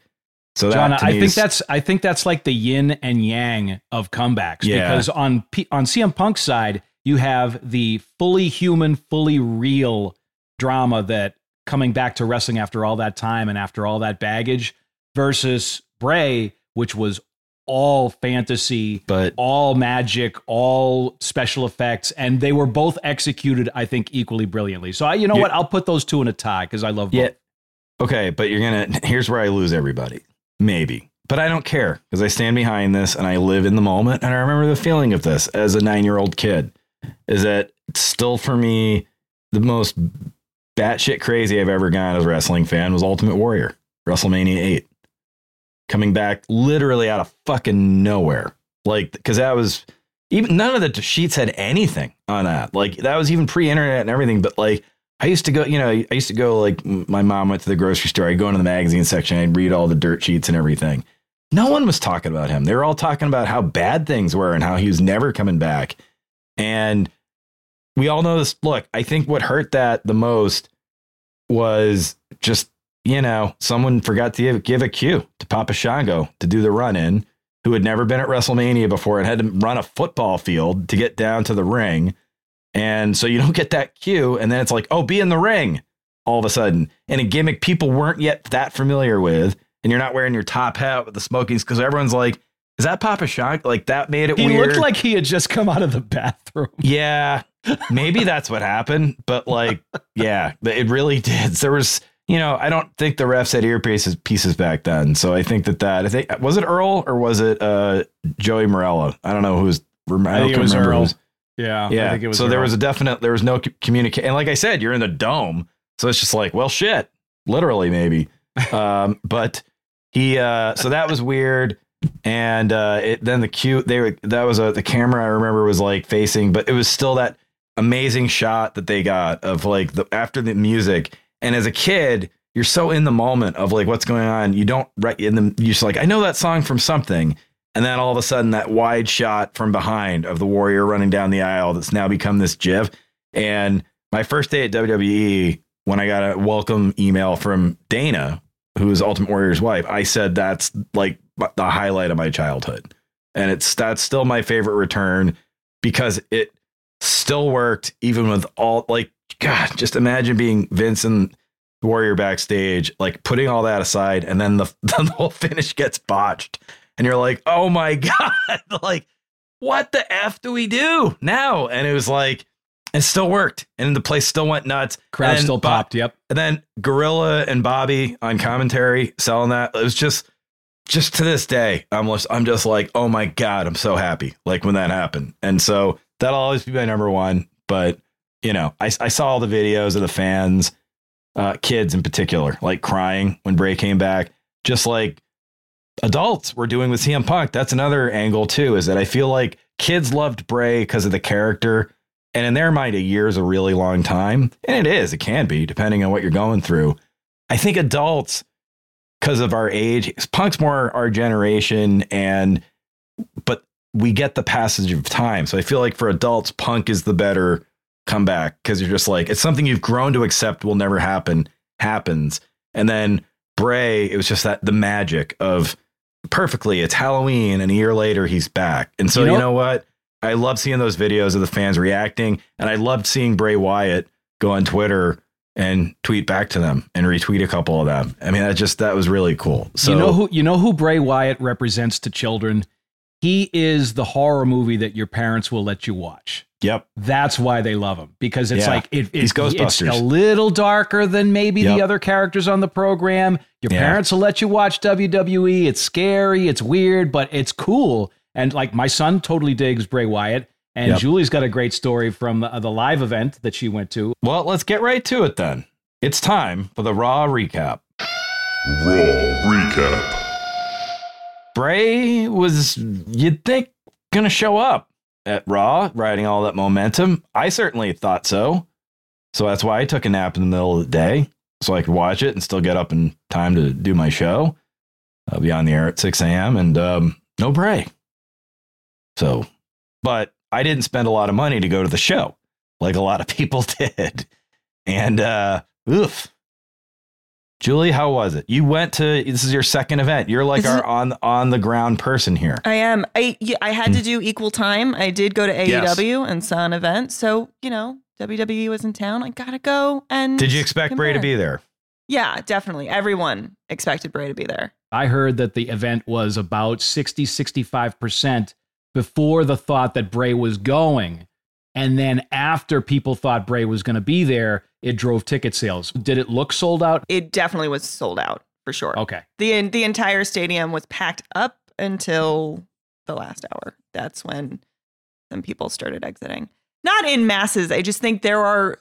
So that John, I think is- that's I think that's like the yin and yang of comebacks Yeah. because on P, on CM Punk's side, you have the fully human, fully real drama that coming back to wrestling after all that time and after all that baggage versus Bray, which was all fantasy, but all magic, all special effects, and they were both executed, I think, equally brilliantly. So I, you know Yeah. what? I'll put those two in a tie because I love Yeah. both. Okay, but you're gonna. Here's where I lose everybody. Maybe, but I don't care because I stand behind this and I live in the moment. And I remember the feeling of this as a nine year old kid. Is that still for me the most batshit crazy I've ever gone as a wrestling fan was Ultimate Warrior WrestleMania eight, coming back literally out of fucking nowhere. Like because that was even none of the sheets had anything on that. Like that was even pre-internet and everything. But like I used to go, you know, I used to go like my mom went to the grocery store. I'd go into the magazine section. I'd read all the dirt sheets and everything. No one was talking about him. They were all talking about how bad things were and how he was never coming back. And we all know this. Look, I think what hurt that the most was just, you know, someone forgot to give, give a cue to Papa Shango to do the run in, who had never been at WrestleMania before and had to run a football field to get down to the ring. And so you don't get that cue. And then it's like, oh, be in the ring all of a sudden. And a gimmick people weren't yet that familiar with. And you're not wearing your top hat with the smokings because everyone's like, is that Papa Shango? Like that made it He weird. looked like he had just come out of the bathroom. Yeah, maybe that's what happened, but like, yeah, it really did. There was, you know, I don't think the refs had earpieces pieces back then, so I think that that I think was it Earl or was it uh Joey Marella? I don't know who's. I, think it was remember Earl. who's- Yeah. I Yeah, think it was so there was a definite, there was no communication, and like I said, you're in the dome, so it's just like, well, shit, literally maybe. um, but he, uh, so that was weird and uh it then the cute they were that was a the camera i remember was like facing but it was still that amazing shot that they got of like the after the music. And as a kid you're so in the moment of like what's going on. You don't in the you're just like i know that song from something. And then all of a sudden that wide shot from behind of the warrior running down the aisle that's now become this gif and my first day at wwe when i got a welcome email from dana who is ultimate warrior's wife i said that's like the highlight of my childhood. And it's that's still my favorite return because it still worked even with all like god just imagine being vince and warrior backstage like putting all that aside and then the, the whole finish gets botched and you're like oh my god like what the f do we do now and it was like it still worked and the place still went nuts crowd and still popped. Yep. and then Gorilla and Bobby on commentary selling that. It was just, just to this day, I'm just, I'm just like, oh my god, I'm so happy. Like when that happened, and so that'll always be my number one. But you know, I, I saw all the videos of the fans, uh, kids in particular, like crying when Bray came back, just like adults were doing with CM Punk. That's another angle too, is that I feel like kids loved Bray because of the character. And in their mind, a year is a really long time. And it is, it can be, depending on what you're going through. I think adults, because of our age, Punk's more our generation, and but we get the passage of time. So I feel like for adults, Punk is the better comeback because you're just like, it's something you've grown to accept will never happen, happens. And then Bray, it was just that the magic of perfectly, it's Halloween, and a year later, he's back. And so, You you know- know, what? I love seeing those videos of the fans reacting, and I loved seeing Bray Wyatt go on Twitter and tweet back to them and retweet a couple of them. I mean, that just that was really cool. So you know who you know who Bray Wyatt represents to children? He is the horror movie that your parents will let you watch. Yep. That's why they love him because it's Yeah. like it, it- He's it's Ghostbusters. a little darker than maybe the other characters on the program. Your Yeah. parents will let you watch WWE. It's scary, it's weird, but it's cool. And like my son totally digs Bray Wyatt. And Yep. Julie's got a great story from uh, the live event that she went to. Well, let's get right to it then. It's time for the Raw recap. Raw recap. Bray was, you'd think, going to show up at Raw, riding all that momentum. I certainly thought so. So that's why I took a nap in the middle of the day so I could watch it and still get up in time to do my show. I'll be on the air at 6 a.m. and um, no Bray. So, but I didn't spend a lot of money to go to the show like a lot of people did. And, uh, oof. Julie, how was it? You went to this is your second event. You're like This is- our on on the ground person here. I am. I I had to do equal time. I did go to Hmm. Yes. AEW and saw an event, so you know WWE was in town. I gotta go and. Did you expect Bray to be there? Yeah, definitely. Everyone expected Bray to be there. I heard that the event was about 60, 65% before the thought that Bray was going. And then after people thought Bray was going to be there, it drove ticket sales. Did it look sold out? It definitely was sold out for sure. Okay. the the entire stadium was packed up until the last hour. That's when some people started exiting. Not in masses. I just think there are,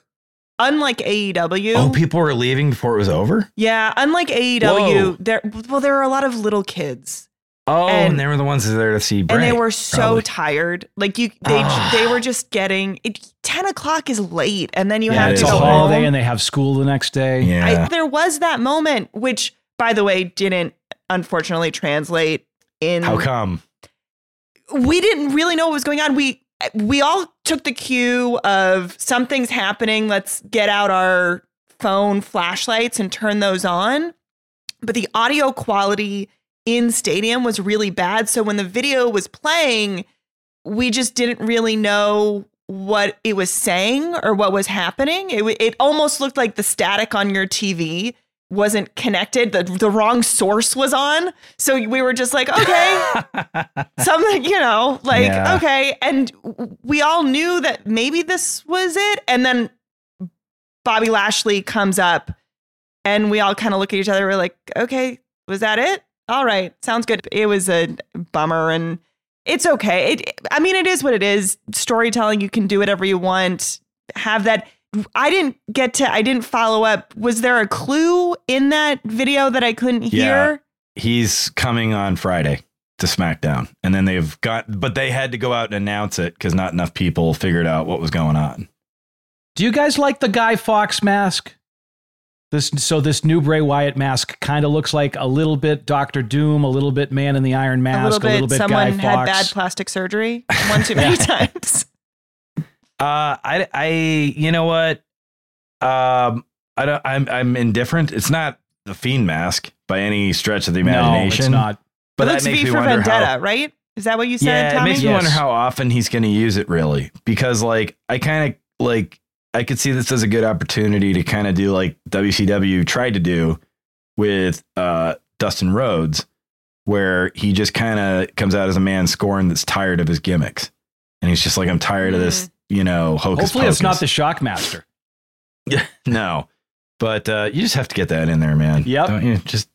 unlike AEW. Oh, people were leaving before it was over. yeah, unlike AEW, Whoa. there well there are a lot of little kids Oh, and, And- they were the ones that were there to see Bray. and they were so probably. tired. Like you, they they were just getting it, ten o'clock is late, and then you yeah, have it's to a go holiday home. and they have school the next day. yeah. I, there was that moment, which, by the way, didn't unfortunately translate in. How come? we didn't really know what was going on. We we all took the cue of something's happening. Let's get out our phone flashlights and turn those on. But the audio quality in stadium was really bad. So when the video was playing, we just didn't really know what it was saying or what was happening. It, it almost looked like the static on your TV wasn't connected. The, the wrong source was on. So we were just like, okay, something, you know, like, Yeah. okay. And we all knew that maybe this was it. And then Bobby Lashley comes up and we all kind of look at each other. We're like, okay, was that it? All right, sounds good. It was a bummer and it's okay. It, I mean, it is what it is. Storytelling, you can do whatever you want. Have that. I didn't get to, I didn't follow up. Was there a clue in that video that I couldn't hear? He's coming on Friday to SmackDown, and then they've got, but they had to go out and announce it because not enough people figured out what was going on. Do you guys like the Guy Fawkes mask? This so this new Bray Wyatt mask kind of looks like a little bit Doctor Doom, a little bit Man in the Iron Mask, a little bit, someone Guy had Fox. bad plastic surgery one too many times. Uh, I, I, you know what? Um, I don't. I'm, I'm indifferent. It's not the fiend mask by any stretch of the imagination. no, imagination. it's not. But it that makes V me for wonder Vendetta, how. right? Is that what you said, Yeah, Tommy? it makes me wonder how often he's going to use it, really, because like I kind of like I could see this as a good opportunity to kind of do like WCW tried to do with uh, Dustin Rhodes, where he just kind of comes out as a man scorned that's tired of his gimmicks, and he's just like, I'm tired of this, you know, hocus Hopefully, it's not the Shockmaster. Yeah, no, but uh, you just have to get that in there, man. Yep. Don't you? Just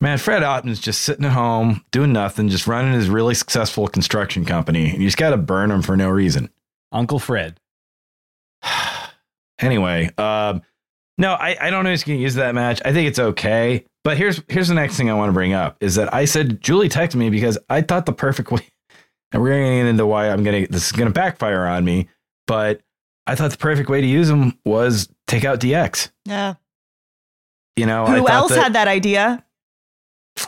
man, Fred Ottman's just sitting at home doing nothing, just running his really successful construction company, and you just got to burn him for no reason. Uncle Fred. anyway, um, no, I, I don't know who's going to use that match. I think it's okay. But here's here's the next thing I want to bring up is that I said Julie texted me because I thought the perfect way, and we're going to get into why I'm going to this is going to backfire on me, but I thought the perfect way to use them was take out DX. Yeah. You know, Who else that- had that idea?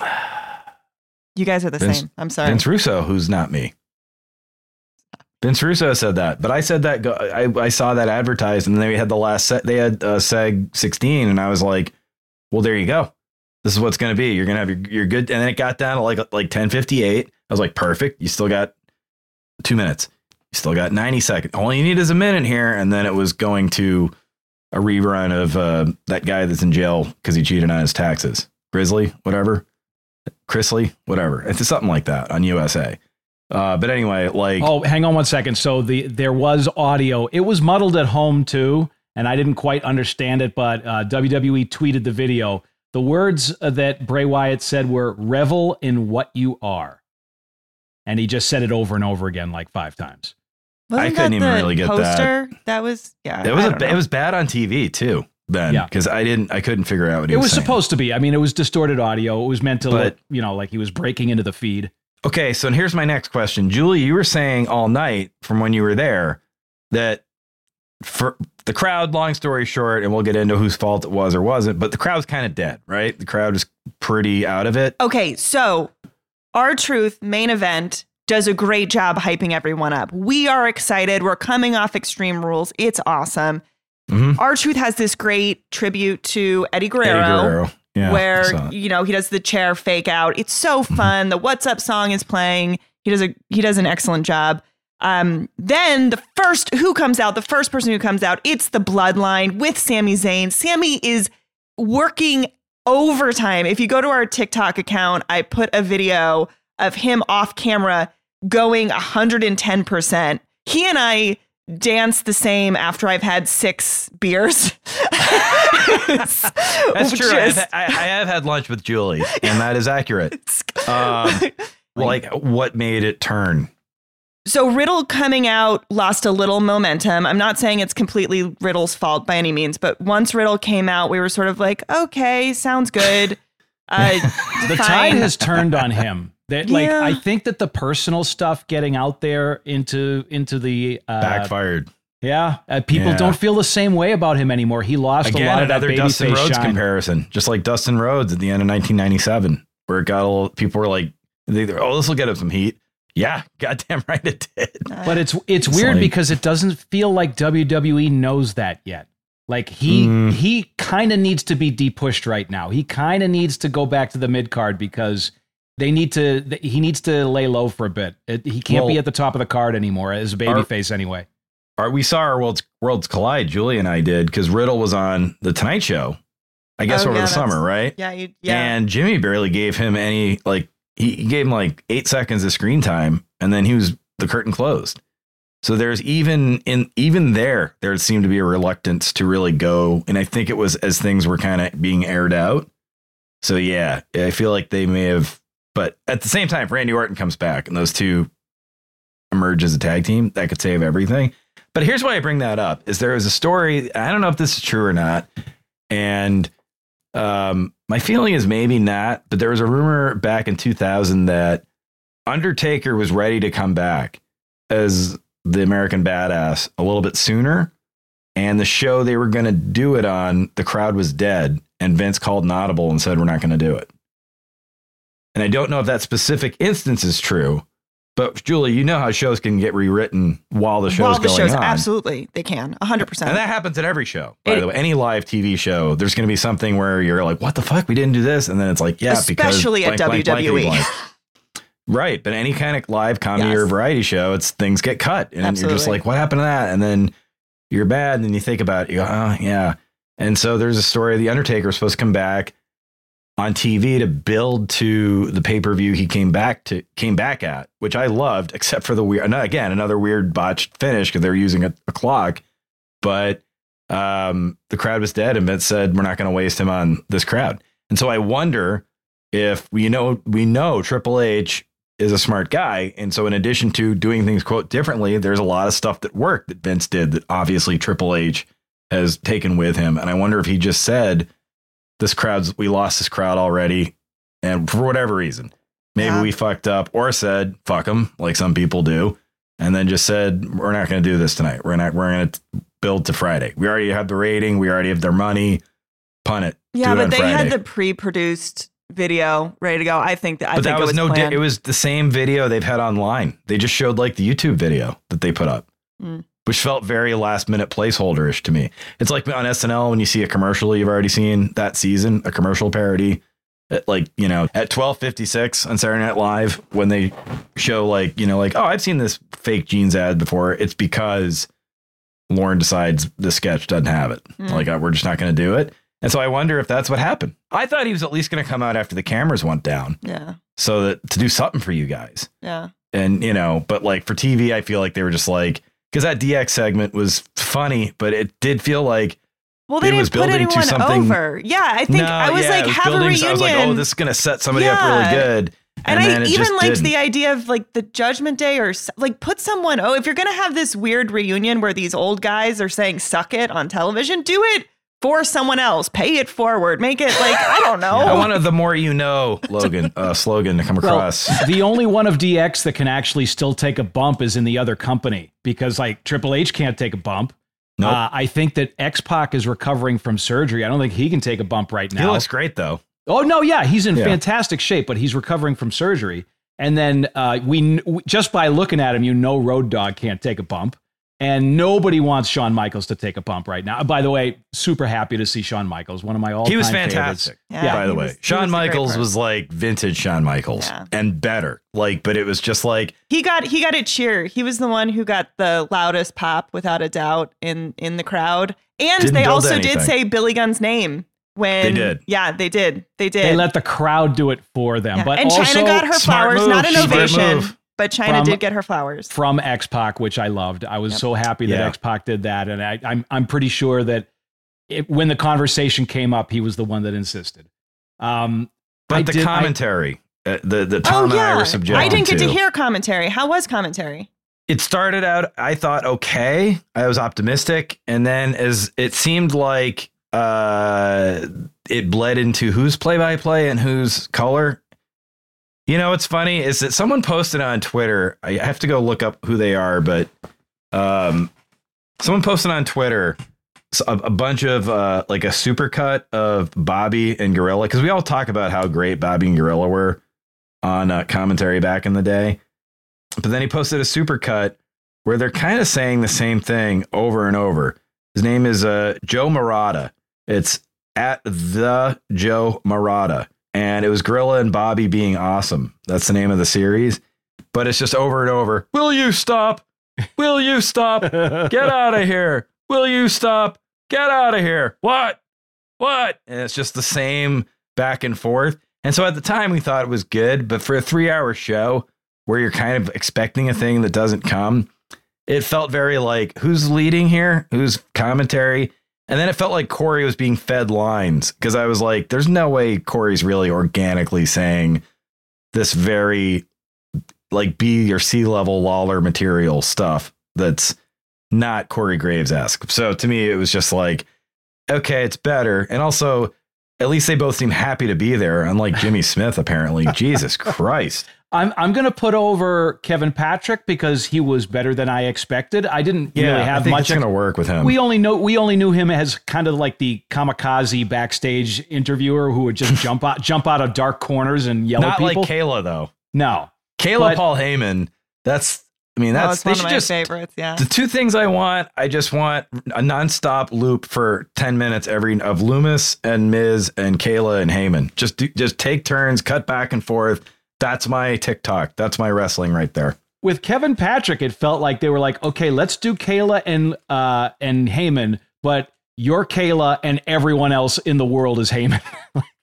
You guys are the Vince- same. I'm sorry. Vince Russo, who's not me. Vince Russo said that, but I said that I, I saw that advertised, and then they had the last set. They had uh, Seg 16, and I was like, "Well, there you go. This is what's going to be. You're going to have your, your good." And then it got down to like like 10:58. I was like, "Perfect. You still got two minutes. You still got 90 seconds. All you need is a minute here." And then it was going to a rerun of uh, that guy that's in jail because he cheated on his taxes, Grizzly, whatever, Chrisley, whatever. It's something like that on USA. Uh, but anyway, like Oh, hang on one second. So the there was audio. It was muddled at home too, and I didn't quite understand it. But uh, WWE tweeted the video. The words uh, that Bray Wyatt said were "revel in what you are," and he just said it over and over again, like five times. Wasn't I couldn't even really get that. poster? that. was yeah. it was I a, it was bad on TV too, Ben. Yeah. because I didn't I couldn't figure out what he was. It was, was supposed to be. I mean, it was distorted audio. It was meant to But- look, you know, like he was breaking into the feed. Okay, so here's my next question, Julie. You were saying all night from when you were there that for the crowd. Long story short, and we'll get into whose fault it was or wasn't, but the crowd's kind of dead, right? The crowd is pretty out of it. Okay, so R-Truth main event does a great job hyping everyone up. We are excited. We're coming off Extreme Rules. It's awesome. Mhm. R-Truth has this great tribute to Eddie Guerrero. Eddie Guerrero. Yeah, where you know he does the chair fake out. It's so fun. The What's Up song is playing. He does a he does an excellent job. Um, then the first who comes out, the first person who comes out, it's the Bloodline with Sami Zayn. Sammy is working overtime. If you go to our TikTok account, I put a video of him off camera going 110%. He and I dance the same after I've had six beers. That's true. I've, I, I have had lunch with Julie, and that is accurate. Um, like, what made it turn? So Riddle coming out lost a little momentum. I'm not saying it's completely Riddle's fault by any means, but once Riddle came out, we were sort of like, okay, sounds good. Uh, The fine. tide has turned on him. That like I think that the personal stuff getting out there into into the uh, Backfired. Yeah, uh, people Yeah. don't feel the same way about him anymore. He lost a Again, lot of that another baby Dustin face Rhodes shine. comparison, just like Dustin Rhodes at the end of 1997, where it got a little, people were like, they, oh, this will get him some heat. Yeah, goddamn right it did. But it's it's It's weird like- because it doesn't feel like WWE knows that yet. Like he Mm. he kind of needs to be depushed right now. He kind of needs to go back to the mid card because they need to. th- He needs to lay low for a bit. It, he can't be at the top of the card anymore as a babyface anyway. Our, we saw our worlds worlds collide. Julie and I did because Riddle was on the Tonight Show. I guess Oh, over yeah, the summer, right? Yeah, you, yeah. And Jimmy barely gave him any like he, he gave him like eight seconds of screen time, and then he was the curtain closed. So there's even in even there there seemed to be a reluctance to really go, and I think it was as things were kind of being aired out. So yeah, I feel like they may have, but at the same time, if Randy Orton comes back and those two emerge as a tag team, that could save everything. But here's why I bring that up: is there is a story. I don't know if this is true or not, and um, my feeling is maybe not, but there was a rumor back in 2000 that Undertaker was ready to come back as the American Badass a little bit sooner. And the show they were going to do it on, the crowd was dead. And Vince called an audible and said, We're not going to do it. And I don't know if that specific instance is true, but Julie, you know how shows can get rewritten while the show's While the going shows, on. absolutely, they can, hundred percent. And that happens at every show, by It- the way. Any live TV show, there's going to be something where you're like, "What the fuck? We didn't do this," and then it's like, "Yeah, because Especially at blank, blank, WWE. blank. right? But any kind of live comedy Yes. or variety show, it's things get cut, and you're just like, "What happened to that?" And then you're bad, and then you think about it, you go, "Oh, yeah." And so there's a story: of the Undertaker was supposed to come back on TV to build to the pay per view he came back to came back at, which I loved, except for the weird. Again, another weird botched finish because they're using a, a clock, but um, the crowd was dead, and Vince said, "We're not going to waste him on this crowd." And so I wonder if we know we know Triple H is a smart guy, and so in addition to doing things quote differently, there's a lot of stuff that worked that Vince did that obviously Triple H has taken with him, and I wonder if he just said this crowd's we lost this crowd already. And for whatever reason maybe Yeah. we fucked up or said fuck them like some people do and then just said we're not going to do this tonight. We're not we're going to build to friday. We already have the rating. We already have their money. Pun it. Yeah, do it but they had the pre-produced video ready to go. I think that I but think that was, it was no di- it was the same video they've had online. They just showed like the youtube video that they put up. Mm. Which felt very last minute placeholder-ish to me. It's like on snl when you see a commercial you've already seen that season a commercial parody at like you know at 1256 on saturday night live when they show like you know like oh i've seen this fake jeans ad before it's because Lorne decides the sketch doesn't have it. Mm. like uh, we're just not going to do it. And so i wonder if that's what happened. I thought he was at least going to come out after the cameras went down. Yeah, so that to do something for you guys. Yeah. and you know but like for tv i feel like they were just like because that dx segment was funny but it did feel like Well, they It was didn't put building to anyone something- over. Yeah, I think No, I was yeah, like, it have a building- reunion. I was like, oh, this is gonna set somebody up Yeah. really good. and, I it even just liked didn't. the idea of like the Judgment Day or s- like put someone. Oh, if you're gonna have this weird reunion where these old guys are saying "suck it" on television, do it for someone else. Pay it forward. Make it like I don't know. I wanted the more you know, Logan uh, slogan to come Well, across. the only one of DX that can actually still take a bump is in the other company because like Triple H can't take a bump. Nope. Uh, I think that X Pac is recovering from surgery. I don't think he can take a bump right now. he now. looks great though. Oh no, yeah, he's in Yeah. fantastic shape, but he's recovering from surgery. And then uh, we we- just by looking at him, you know, Road Dog can't take a bump, and nobody wants Shawn Michaels to take a bump right now. By the way, super happy to see Shawn Michaels, one of my all. He was fantastic. Yeah, by the he way, was- Shawn was Michaels was like vintage Shawn Michaels Yeah. and better. Like, but it was just like He got he got a cheer. He was the one who got the loudest pop without a doubt in in the crowd. And Didn't they also anything. did say Billy Gunn's name when They did. Yeah, they did. They did. They let the crowd do it for them, Yeah. but and also Chyna got her smart flowers, not an. Smart ovation, move. But Chyna From- did get her flowers. from X Pac, which I loved. I was Yep. so happy that Yeah. X Pac did that, and I, I'm I'm pretty sure that it, when the conversation came up, he was the one that insisted. Um, but I the did- I- commentary, uh, the the Tom oh and I yeah, were subjected I didn't get to to hear commentary. How was commentary? it started out i thought okay i was optimistic and then as it seemed like uh it bled into who's play by play and who's color You know what's funny is that someone posted on Twitter. I have to go look up who they are, but um, someone posted on Twitter a, a bunch of uh, like a supercut of Bobby and Gorilla because we all talk about how great Bobby and Gorilla were on uh, commentary back in the day. But then he posted a supercut where they're kind of saying the same thing over and over. His name is uh, Joe Murata. It's at the Joe Murata. And it was Gorilla and Bobby being awesome. That's the name of the series. But it's just over and over. Will you stop? Will you stop? Get out of here. Will you stop? Get out of here. What? What? And it's just the same back and forth. And so at the time we thought it was good, but for a three hour show where you're kind of expecting a thing that doesn't come, it felt very like who's leading here? Who's commentary? And then it felt like Corey was being fed lines because I was like, there's no way Corey's really organically saying this very like B or C level Lawler material stuff that's not Corey Graves esque. So to me, it was just like, okay, it's better. And also, at least they both seem happy to be there, unlike Jimmy Smith, apparently. Jesus Christ. I'm I'm gonna put over Kevin Patrick because he was better than I expected. I didn't Yeah, really I have think much. it's going to work with him. we only know we only knew him as kind of like the kamikaze backstage interviewer who would just jump out jump out of dark corners and yell Not at people. like Kayla, though. no, Kayla But- Paul Heyman, that's, I mean, that's, it's one of my just, favorites. Yeah. the two things I want, I just want a nonstop loop for 10 minutes every of Lumis and Miz and Kayla and Heyman. Just do, just take turns, cut back and forth. That's my TikTok. That's my wrestling right there. with Kevin Patrick, it felt like they were like, okay, let's do Kayla and uh and Heyman, but you're Kayla and everyone else in the world is Heyman.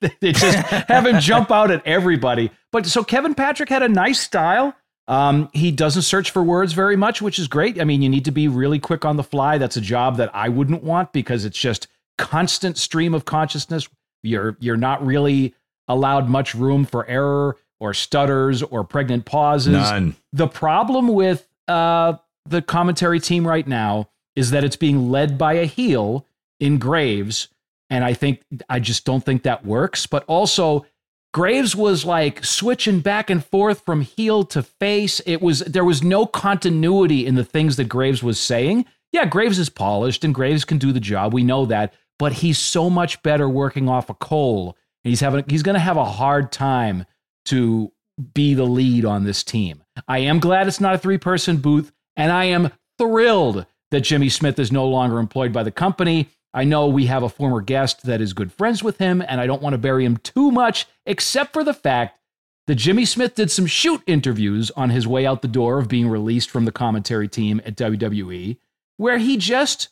they just have him jump out at everybody. But so Kevin Patrick had a nice style. Um, he doesn't search for words very much, which is great. I mean, you need to be really quick on the fly. That's a job that I wouldn't want because it's just constant stream of consciousness. You're you're not really allowed much room for error or stutters or pregnant pauses None. the problem with uh, the commentary team right now is that it's being led by a heel in Graves, and I think I just don't think that works. But also, Graves was like switching back and forth from heel to face. It was there was no continuity in the things that Graves was saying. Yeah, Graves is polished and Graves can do the job. We know that, but he's so much better working off a coal. And he's having he's going to have a hard time to be the lead on this team. I am glad it's not a three person booth, and I am thrilled that Jimmy Smith is no longer employed by the company. I know we have a former guest that is good friends with him, and I don't want to bury him too much, except for the fact that Jimmy Smith did some shoot interviews on his way out the door of being released from the commentary team at WWE, where he just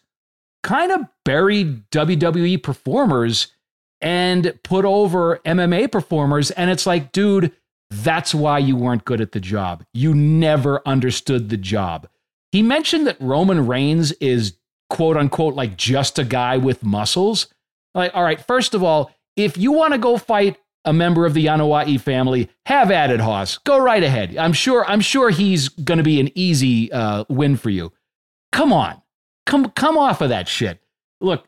kind of buried WWE performers and put over MMA performers. And it's like, dude, that's why you weren't good at the job. You never understood the job. He mentioned that Roman Reigns is quote unquote like just a guy with muscles. Like, all right, first of all, if you want to go fight a member of the Anoa'i family, have at it, Hoss. Go right ahead. I'm sure. I'm sure he's going to be an easy uh, win for you. Come on, come come off of that shit. Look,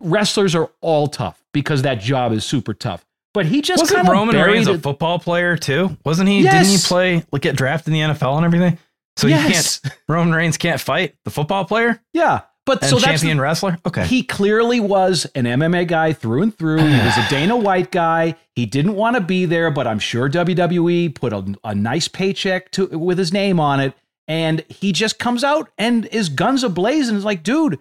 wrestlers are all tough because that job is super tough. But he just Wasn't kind of Roman Reigns a football player too? Wasn't he? Didn't he play like get drafted in the NFL and everything? So Yes. you can't. Roman Reigns can't fight the football player Yeah, but and so that's champion wrestler. Okay, He clearly was an MMA guy through and through. He was a Dana White guy. He didn't want to be there, but I'm sure WWE put a, a nice paycheck to with his name on it. And he just comes out and is guns ablaze and is like, dude,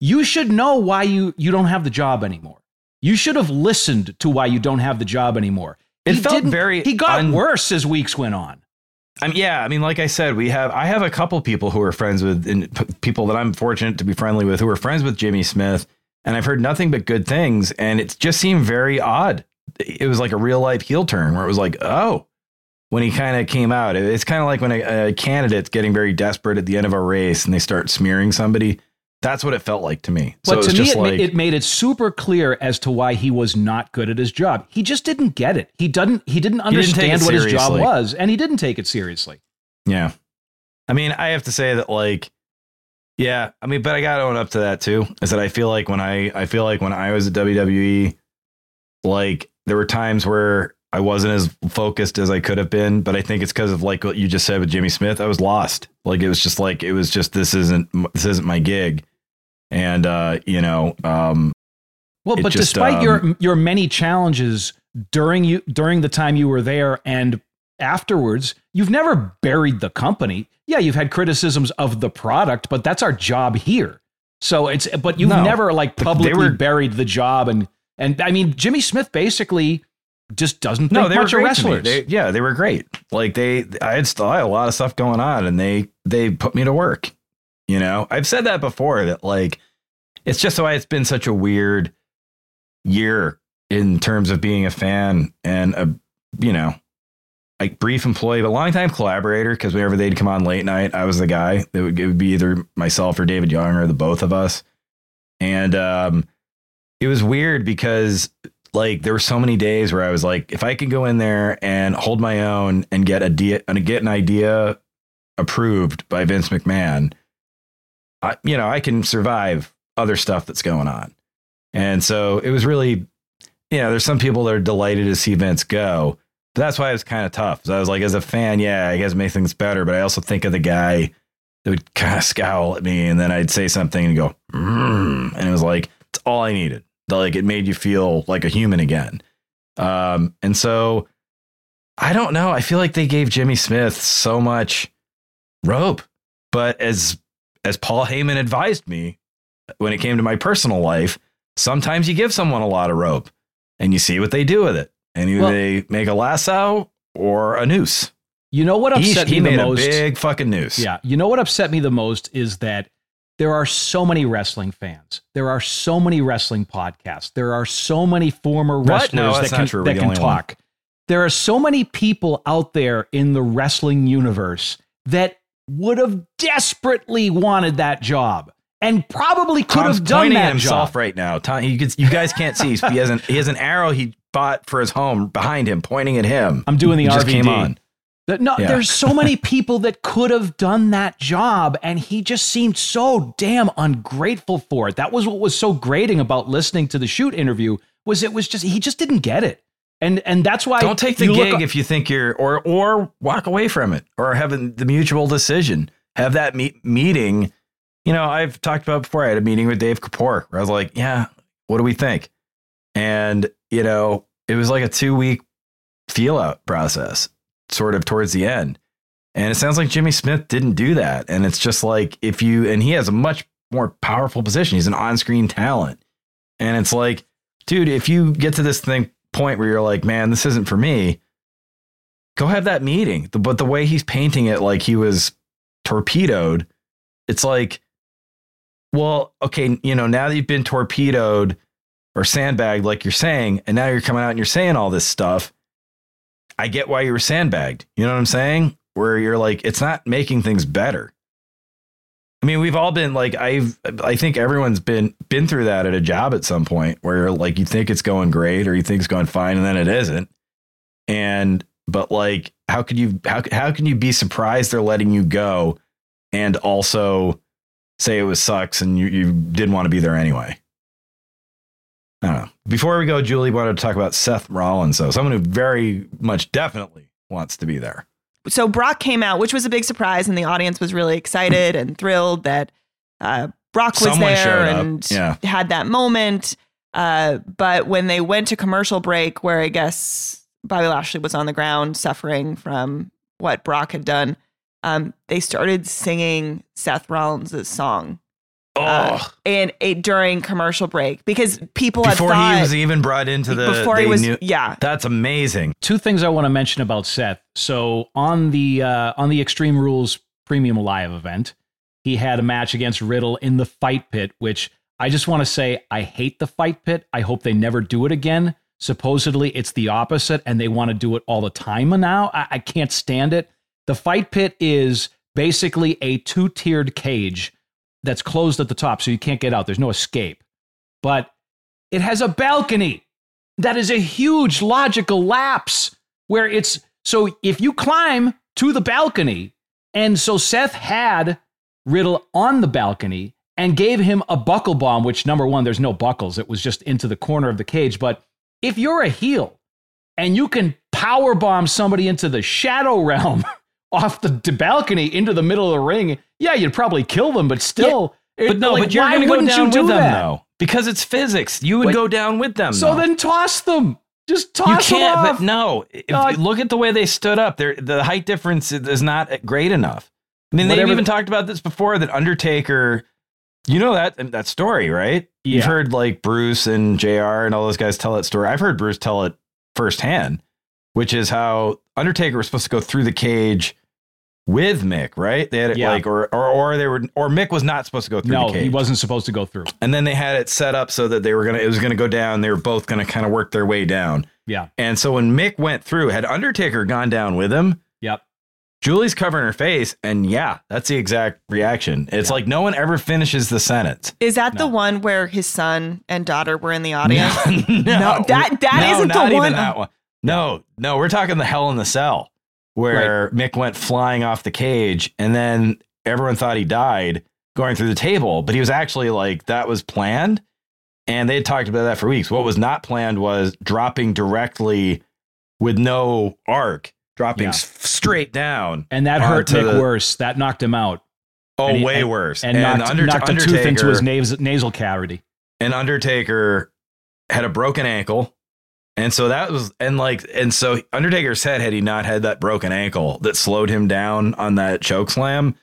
you should know why you you don't have the job anymore. You should have listened to why you don't have the job anymore. It He felt very He got un- worse as weeks went on. I mean, yeah, I mean, like I said, we have I have a couple people who are friends with and p- people that I'm fortunate to be friendly with who are friends with Jimmy Smith, and I've heard nothing but good things, and it just seemed very odd. It was like a real life heel turn where it was like, oh, when he kind of came out, It- it's kind of like when a, a candidate's getting very desperate at the end of a race and they start smearing somebody. That's what it felt like to me. So But it to me, it, ma- like, it made it super clear as to why he was not good at his job. He just didn't get it. He didn't. He didn't didn't take it understand what his job was, and he didn't take it seriously. Yeah. I mean, I have to say that like yeah, I mean, but I got to own up to that too. Is that I feel like when I I feel like when I was at WWE like there were times where I wasn't as focused as I could have been, but I think it's because of like what you just said with Jimmy Smith. I was lost. Like it was just like it was just this isn't this isn't my gig, and uh, you know, um, Well, but just, despite um, your your many challenges during you during the time you were there and afterwards, you've never buried the company. Yeah, you've had criticisms of the product, but that's our job here. So it's but you've No, never like publicly were- buried the job and and I mean Jimmy Smith basically just doesn't no, they were great to me. wrestlers. They, yeah, they were great. Like they, I had still I had a lot of stuff going on, and they they put me to work. You know, I've said that before. That like, it's just why it's been such a weird year in terms of being a fan and a you know, like brief employee, but longtime collaborator. Because whenever they'd come on late night, I was the guy. It would, it would be either myself or David Young or the both of us. And um, it was weird because like there were so many days where I was like, if I could go in there and hold my own and get a de- and get an idea approved by Vince McMahon, I, you know, I can survive other stuff that's going on. And so it was really, you know, there's some people that are delighted to see Vince go. But that's why it was kind of tough. So I was like, as a fan, yeah, I guess make things better. But I also think of the guy that would kind of scowl at me, and then I'd say something and go, mm, and it was like, it's all I needed. Like it made you feel like a human again. Um, and so I don't know. I feel like they gave Jimmy Smith so much rope, but as as Paul Heyman advised me when it came to my personal life, sometimes you give someone a lot of rope and you see what they do with it, and either Well- they make a lasso or a noose. you know what upset he me the made most? a big fucking noose. Yeah. You know what upset me the most is that there are so many wrestling fans. There are so many wrestling podcasts. There are so many former wrestlers No, that can, true. That can only one. talk. There are so many people out there in the wrestling universe that would have desperately wanted that job and probably could Tom's have done that at himself job. right now. Tom, he gets, you guys can't see. He has an he has an arrow he bought for his home behind him, pointing at him. I'm doing the He just RVD. came on. No, Yeah. there's so many people that could have done that job, and he just seemed so damn ungrateful for it. That was what was so grating about listening to the shoot interview was it was just he just didn't get it, and and that's why Don't take the look- gig if you think you're, or or walk away from it, or have the mutual decision. Have that meet, meeting. You know, I've talked about before. I had a meeting with Dave Kapoor where I was like, "Yeah, what do we think?" And you know, it was like a two week feel out process, sort of towards the end. And it sounds like Jimmy Smith didn't do that. And it's just like if you, and he has a much more powerful position. He's an on screen talent. And it's like, dude, if you get to this thing point where you're like, man, this isn't for me, go have that meeting. But the way he's painting it like he was torpedoed, it's like, well, okay, you know, now that you've been torpedoed or sandbagged, like you're saying, and now you're coming out and you're saying all this stuff, I get why you were sandbagged. You know what I'm saying? Where you're like, it's not making things better. I mean, we've all been like, I've, I think everyone's been been through that at a job at some point where like you think it's going great or you think it's going fine and then it isn't. And but like, how could you how how can you be surprised they're letting you go, and also say it was sucks and you you didn't want to be there anyway? I don't know. Before we go, Julie wanted to talk about Seth Rollins, though, someone who very much definitely wants to be there. So Brock came out, which was a big surprise, and the audience was really excited and thrilled that uh, Brock was Someone there and Yeah. had that moment. Uh, but when they went to commercial break, where I guess Bobby Lashley was on the ground suffering from what Brock had done, um, they started singing Seth Rollins' song. Uh, Oh, and it during commercial break because people before had thought he was even brought into the before he was knew- yeah that's amazing. two things I want to mention about Seth. So on the uh, on the Extreme Rules Premium Live event, he had a match against Riddle in the Fight Pit, which I just want to say I hate the Fight Pit. I hope they never do it again. Supposedly it's the opposite, and they want to do it all the time now. I, I can't stand it. The Fight Pit is basically a two tiered cage that's closed at the top, so you can't get out. There's no escape, but it has a balcony that is a huge logical lapse where it's so if you climb to the balcony, and so Seth had Riddle on the balcony and gave him a buckle bomb, which number one, there's no buckles. It was just into the corner of the cage. But if you're a heel and you can power bomb somebody into the shadow realm off the, balcony into the middle of the ring. Yeah, you'd probably kill them, but still. it- But no, like, but you're why going to go wouldn't down you do with them that? though, because it's physics. You would Wait. go down with them. So though. then toss them. Just toss you can't. them off. But no, if, No, look at the way they stood up. They're, the height difference is- not great enough. I mean, they've even talked about this before. That Undertaker, you know that that story, right? You've heard like Bruce and Jr. and all those guys tell that story. I've heard Bruce tell it firsthand, which is how Undertaker was supposed to go through the cage with Mick, right? They had it Yeah. like, or, or or they were, or Mick was not supposed to go through No, the cage. he wasn't supposed to go through. And then they had it set up so that they were gonna it was gonna go down. They were both gonna kind of work their way down. Yeah. And so when Mick went through, had Undertaker gone down with him, Yep. Julie's covering her face, and yeah, that's the exact reaction. It's Yeah. like no one ever finishes the sentence. Is that No. the one where his son and daughter were in the audience? no, No, that- that no, isn't the not one- Even that one. No, no, we're talking the Hell in the Cell, where Mick went flying off the cage, and then everyone thought he died going through the table, but he was actually like that was planned, and they had talked about that for weeks. What was not planned was dropping directly with no arc, dropping Yeah. s- straight down. And that hurt Mick the- worse. That knocked him out. Oh, he- way and- worse. And, knocked, Under- knocked a tooth into his nasal, nasal cavity. and Undertaker had a broken ankle. And so that was, and like, and so Undertaker said, had he not had that broken ankle that slowed him down on that choke slam,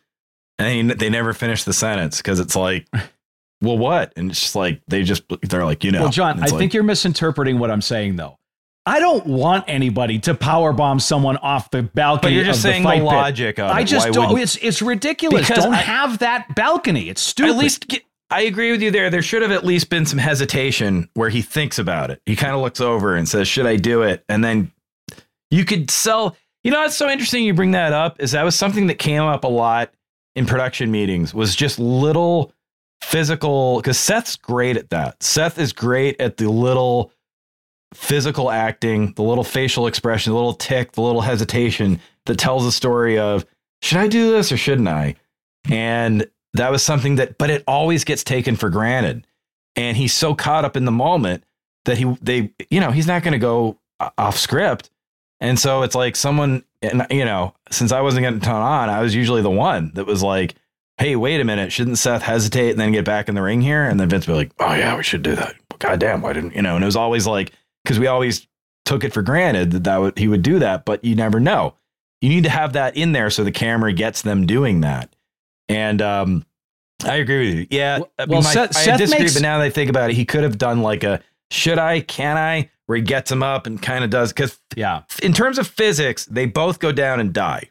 and he, they never finished the sentence because it's like, well, what? And it's just like, they just, they're like, you know. Well, Jon, I like- think you're misinterpreting what I'm saying, though. I don't want anybody to power bomb someone off the balcony. but you're just of the saying the, fight pit. logic of I just Why don't. It's it's ridiculous. Because don't I- have that balcony. It's stupid. At least get, I agree with you there. There should have at least been some hesitation where he thinks about it. He kind of looks over and says, "Should I do it?" And then you could sell. You know, it's so interesting you bring that up. Is that was something that came up a lot in production meetings. Was just little physical because Seth's great at that. Seth is great at the little physical acting, the little facial expression, the little tick, the little hesitation that tells the story of should I do this or shouldn't I? And that was something that, but it always gets taken for granted. And he's so caught up in the moment that he, they, you know, he's not going to go off script. And so it's like someone, and you know, since I wasn't getting turned on, I was usually the one that was like, "Hey, wait a minute, shouldn't Seth hesitate and then get back in the ring here?" And then Vince would be like, "Oh yeah, we should do that." God damn, why didn't you know? And it was always like because we always took it for granted that that would he would do that, but you never know. You need to have that in there so the camera gets them doing that. And um, I agree with you. Yeah, Well- my- Seth- I Seth disagree, makes- but now that I think about it, he could have done like a should I, can I, where he gets him up and kind of does because yeah. in terms of physics, they both go down and die.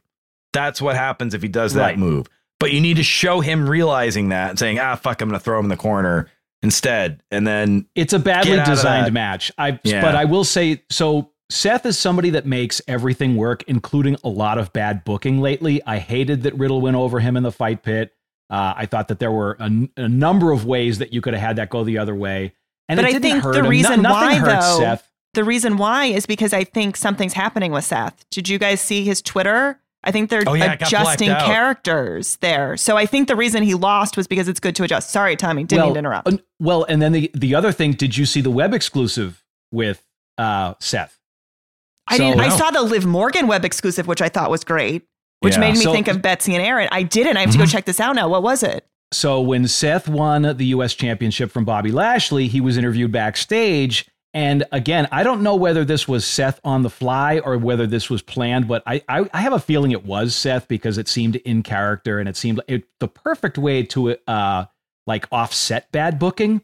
That's what happens if he does that Right. move. But you need to show him realizing that and saying, ah, fuck, I'm going to throw him in the corner instead. And then, It's a badly Get out of designed match. I Yeah. but I will say so Seth is somebody that makes everything work, including a lot of bad booking lately. I hated that Riddle went over him in the fight pit. Uh, I thought that there were a, a number of ways that you could have had that go the other way. And But it I didn't think hurt the him. Reason nothing why, hurt though, Seth. The reason why is because I think something's happening with Seth. Did you guys see his Twitter? I think they're Oh, yeah, adjusting characters there. So I think the reason he lost was because it's good to adjust. Sorry, Tommy, didn't well, mean to interrupt. uh, well, and then the the other thing, did you see the web exclusive with uh, Seth? I so- didn't. I saw the Liv Morgan web exclusive, which I thought was great, which Yeah. made me So- think of Betsy and Aaron. I didn't. I have to go Mhm. check this out now. What was it? So when Seth won the U.S. Championship from Bobby Lashley, he was interviewed backstage. And again, I don't know whether this was Seth on the fly or whether this was planned, but I I, I have a feeling it was Seth because it seemed in character and it seemed it, the perfect way to uh like offset bad booking.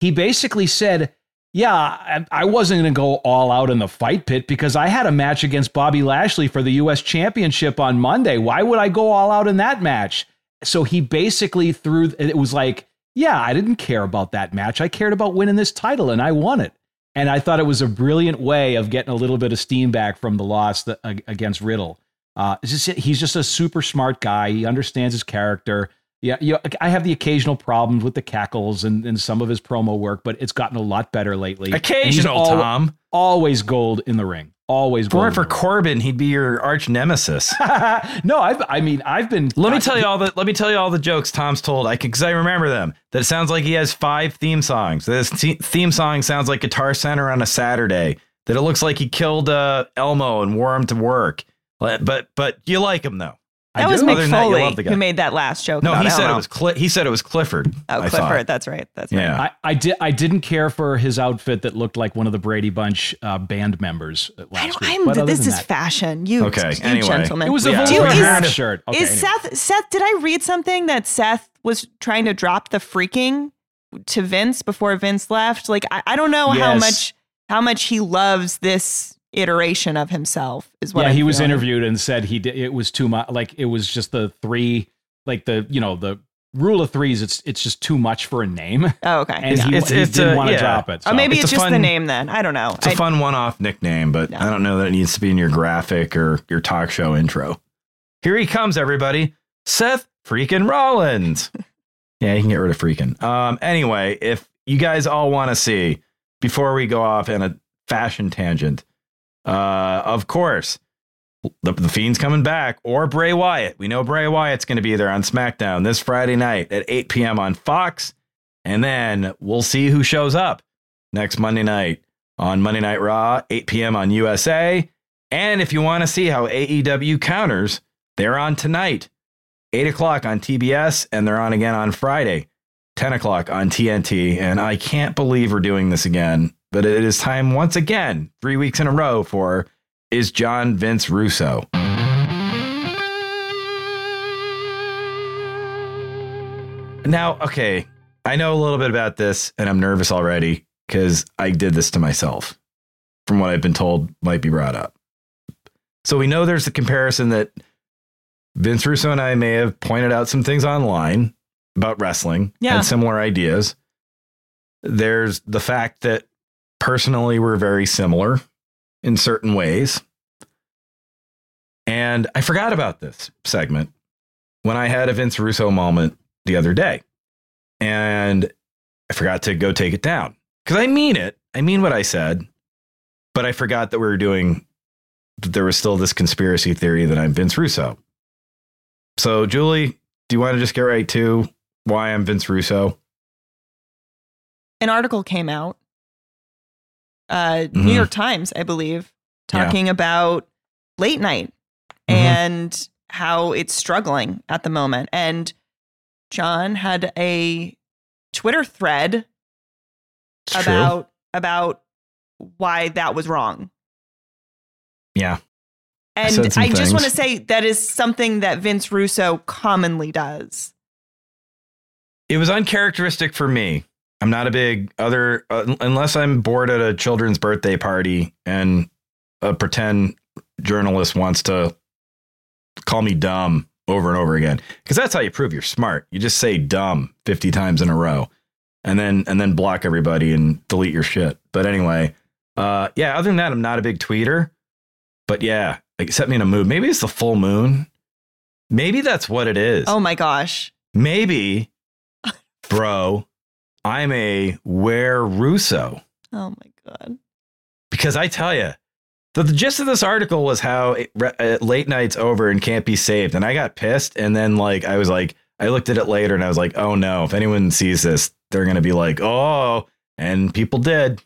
He basically said, "Yeah, I, wasn't going to go all out in the fight pit because I had a match against Bobby Lashley for the U.S. Championship on Monday. Why would I go all out in that match?" so he basically threw it was like yeah i didn't care about that match i cared about winning this title and i won it and i thought it was a brilliant way of getting a little bit of steam back from the loss against riddle uh, just, he's just a super smart guy he understands his character yeah you know, i have the occasional problems with the cackles and, and some of his promo work but it's gotten a lot better lately occasional, al- Tom. always gold in the ring always If it gold weren't for. Corbin, he'd be your arch nemesis. no i've i mean i've been Let me tell you all the let me tell you all the jokes Tom's told. I because I remember them. That it sounds like he has five theme songs. This theme song sounds like Guitar Center on a Saturday. that it looks like he killed uh, Elmo and wore him to work. But, but you like him though. That I was do. Mick Other that, Foley love who made that last joke. No, about he said it was Cli- he said it was Clifford. Oh, I Clifford. thought. That's right. That's right. Yeah. I, I did. I didn't care for his outfit that looked like one of the Brady Bunch uh, band members uh, I don't, week. I'm, But this is that- fashion. You, Okay, you anyway. gentlemen. It was a Yeah. Do- Wolverine is- shirt. Okay, is anyway. Seth Seth did I read something that Seth was trying to drop the freaking to Vince before Vince left? Like I, I don't know how much how much he loves this iteration of himself is what yeah, I'm he was interviewed and said he did. It was too much. Like it was just the three, like the you know the rule of threes. It's it's just too much for a name, Oh, okay. and yeah. he, It's- he it's didn't want to yeah. drop it. oh, maybe It's it's, a just the name then. I don't know. It's a I- fun one-off nickname, but No. I don't know that it needs to be in your graphic or your talk show intro. Here he comes, everybody. Seth freaking Rollins. yeah, you can get rid of freaking. Um, anyway, if you guys all want to see, before we go off in a fashion tangent, uh, of course, the, the Fiend's coming back, or Bray Wyatt. We know Bray Wyatt's going to be there on SmackDown this Friday night at 8 p.m. on Fox. And then we'll see who shows up next Monday night on Monday Night Raw, 8 p.m. on USA. And if you want to see how AEW counters, they're on tonight, 8 o'clock on TBS, and they're on again on Friday, 10 o'clock on TNT. And I can't believe we're doing this again, but it is time once again, three weeks in a row, for Is Jon Vince Russo? Now, okay, I know a little bit about this and I'm nervous already because I did this to myself from what I've been told might be brought up. So we know there's the comparison that Vince Russo and I may have pointed out some things online about wrestling, Yeah. had similar ideas. There's the fact that personally we're very similar in certain ways. And I forgot about this segment when I had a Vince Russo moment the other day. And I forgot to go take it down because I mean it. I mean what I said, but I forgot that we were doing, that there was still this conspiracy theory that I'm Vince Russo. So, Julie, do you want to just get right to why I'm Vince Russo? an article came out, uh, Mhm. New York Times, I believe, Yeah. talking about late night Mhm. and how it's struggling at the moment. And Jon had a Twitter thread It's true. about about why that was wrong. Yeah. And some I, just want to say that is something that Vince Russo commonly does. It was uncharacteristic for me. I'm not a big other uh, unless I'm bored at a children's birthday party and a pretend journalist wants to call me dumb over and over again because that's how you prove you're smart. You just say dumb 50 times in a row and then and then block everybody and delete your shit. But anyway, uh yeah, other than that I'm not a big tweeter. But yeah, like it set me in a mood. Maybe it's the full moon. Maybe that's what it is Oh my gosh. maybe, bro, I'm a where Russo Oh my God. because I tell you, the, the gist of this article was how it, re- uh, late nights over and can't be saved, and I got pissed, and then like I was like, I looked at it later, and I was like, oh no, if anyone sees this, they're gonna be like, oh, and people did.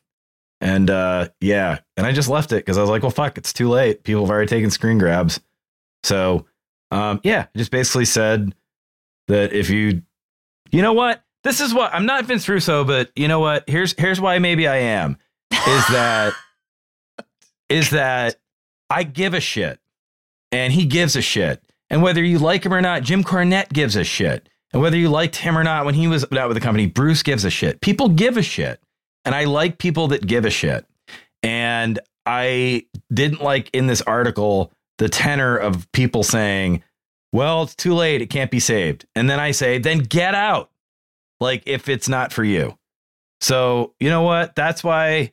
And uh, yeah, and I just left it because I was like, well, fuck, it's too late. People have already taken screen grabs. So, um, yeah, just basically said that if you, you know what, this is what I'm not Vince Russo, but you know what? Here's here's why maybe I am is that is that I give a shit, and he gives a shit, and whether you like him or not, Jim Cornette gives a shit, and whether you liked him or not when he was out with the company, Bruce gives a shit. People give a shit, and I like people that give a shit, and I didn't like in this article the tenor of people saying, "Well, it's too late; it can't be saved," and then I say, "Then get out." Like if it's not for you. So you know what? That's why.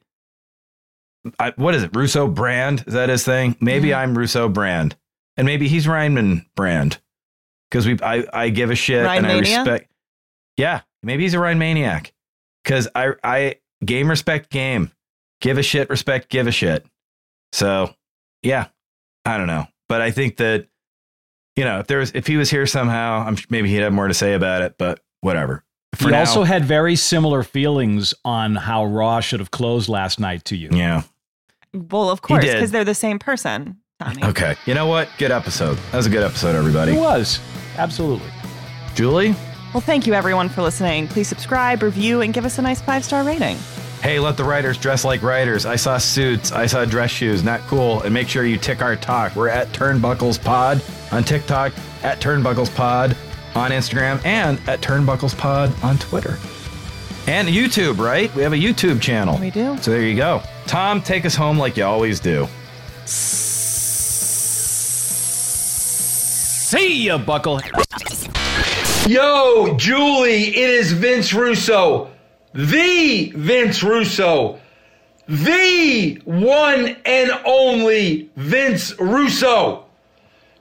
I, what is it? Russo brand? Is that his thing? Maybe Mhm. I'm Russo brand, and maybe he's Rineman brand because we. I I give a shit and I respect. Yeah, maybe he's a Rinemaniac because I I game respect game, give a shit respect give a shit. So yeah, I don't know, but I think that you know if there was if he was here somehow, I'm maybe he'd have more to say about it. But whatever. For he now, also had very similar feelings on how Raw should have closed last night to you. yeah. Well, of course, because they're the same person. Tommy. Okay. You know what? Good episode. That was a good episode, everybody. It was. Absolutely. Julie? Well, thank you everyone for listening. Please subscribe, review, and give us a nice five star rating. Hey, let the writers dress like writers. I saw suits. I saw dress shoes. Not cool. And make sure you tick our talk. We're at Turnbuckles Pod on TikTok, at Turnbuckles Pod on Instagram, and at Turnbuckles Pod on Twitter. And YouTube, right? We have a YouTube channel. We do. So there you go. Tom, take us home like you always do. See ya, Buckle. Yo, Julie, it is Vince Russo. The Vince Russo. The one and only Vince Russo.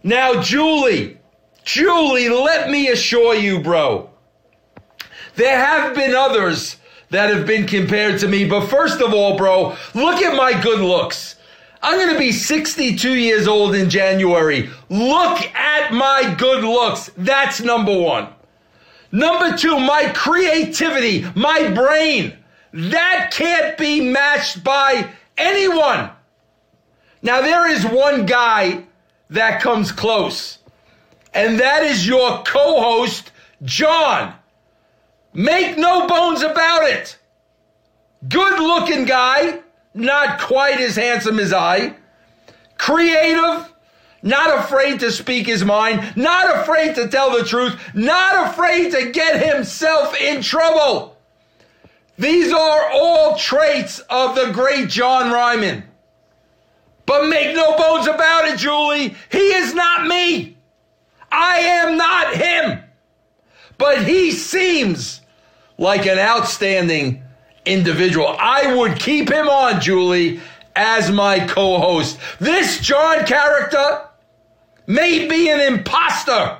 Now, Julie, Julie, let me assure you, bro. There have been others that have been compared to me, but first of all, bro, look at my good looks. I'm going to be 62 years old in January. Look at my good looks. That's number one. Number two, my creativity, my brain. That can't be matched by anyone. Now, there is one guy that comes close, and that is your co host, Jon. Make no bones about it. Good looking guy, not quite as handsome as I. Creative, not afraid to speak his mind, not afraid to tell the truth, not afraid to get himself in trouble. These are all traits of the great Jon Rineman. But make no bones about it, Julie, he is not me. I am not him. But he seems like an outstanding individual. I would keep him on, Julie, as my co host. This Jon character may be an imposter,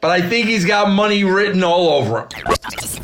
but I think he's got money written all over him.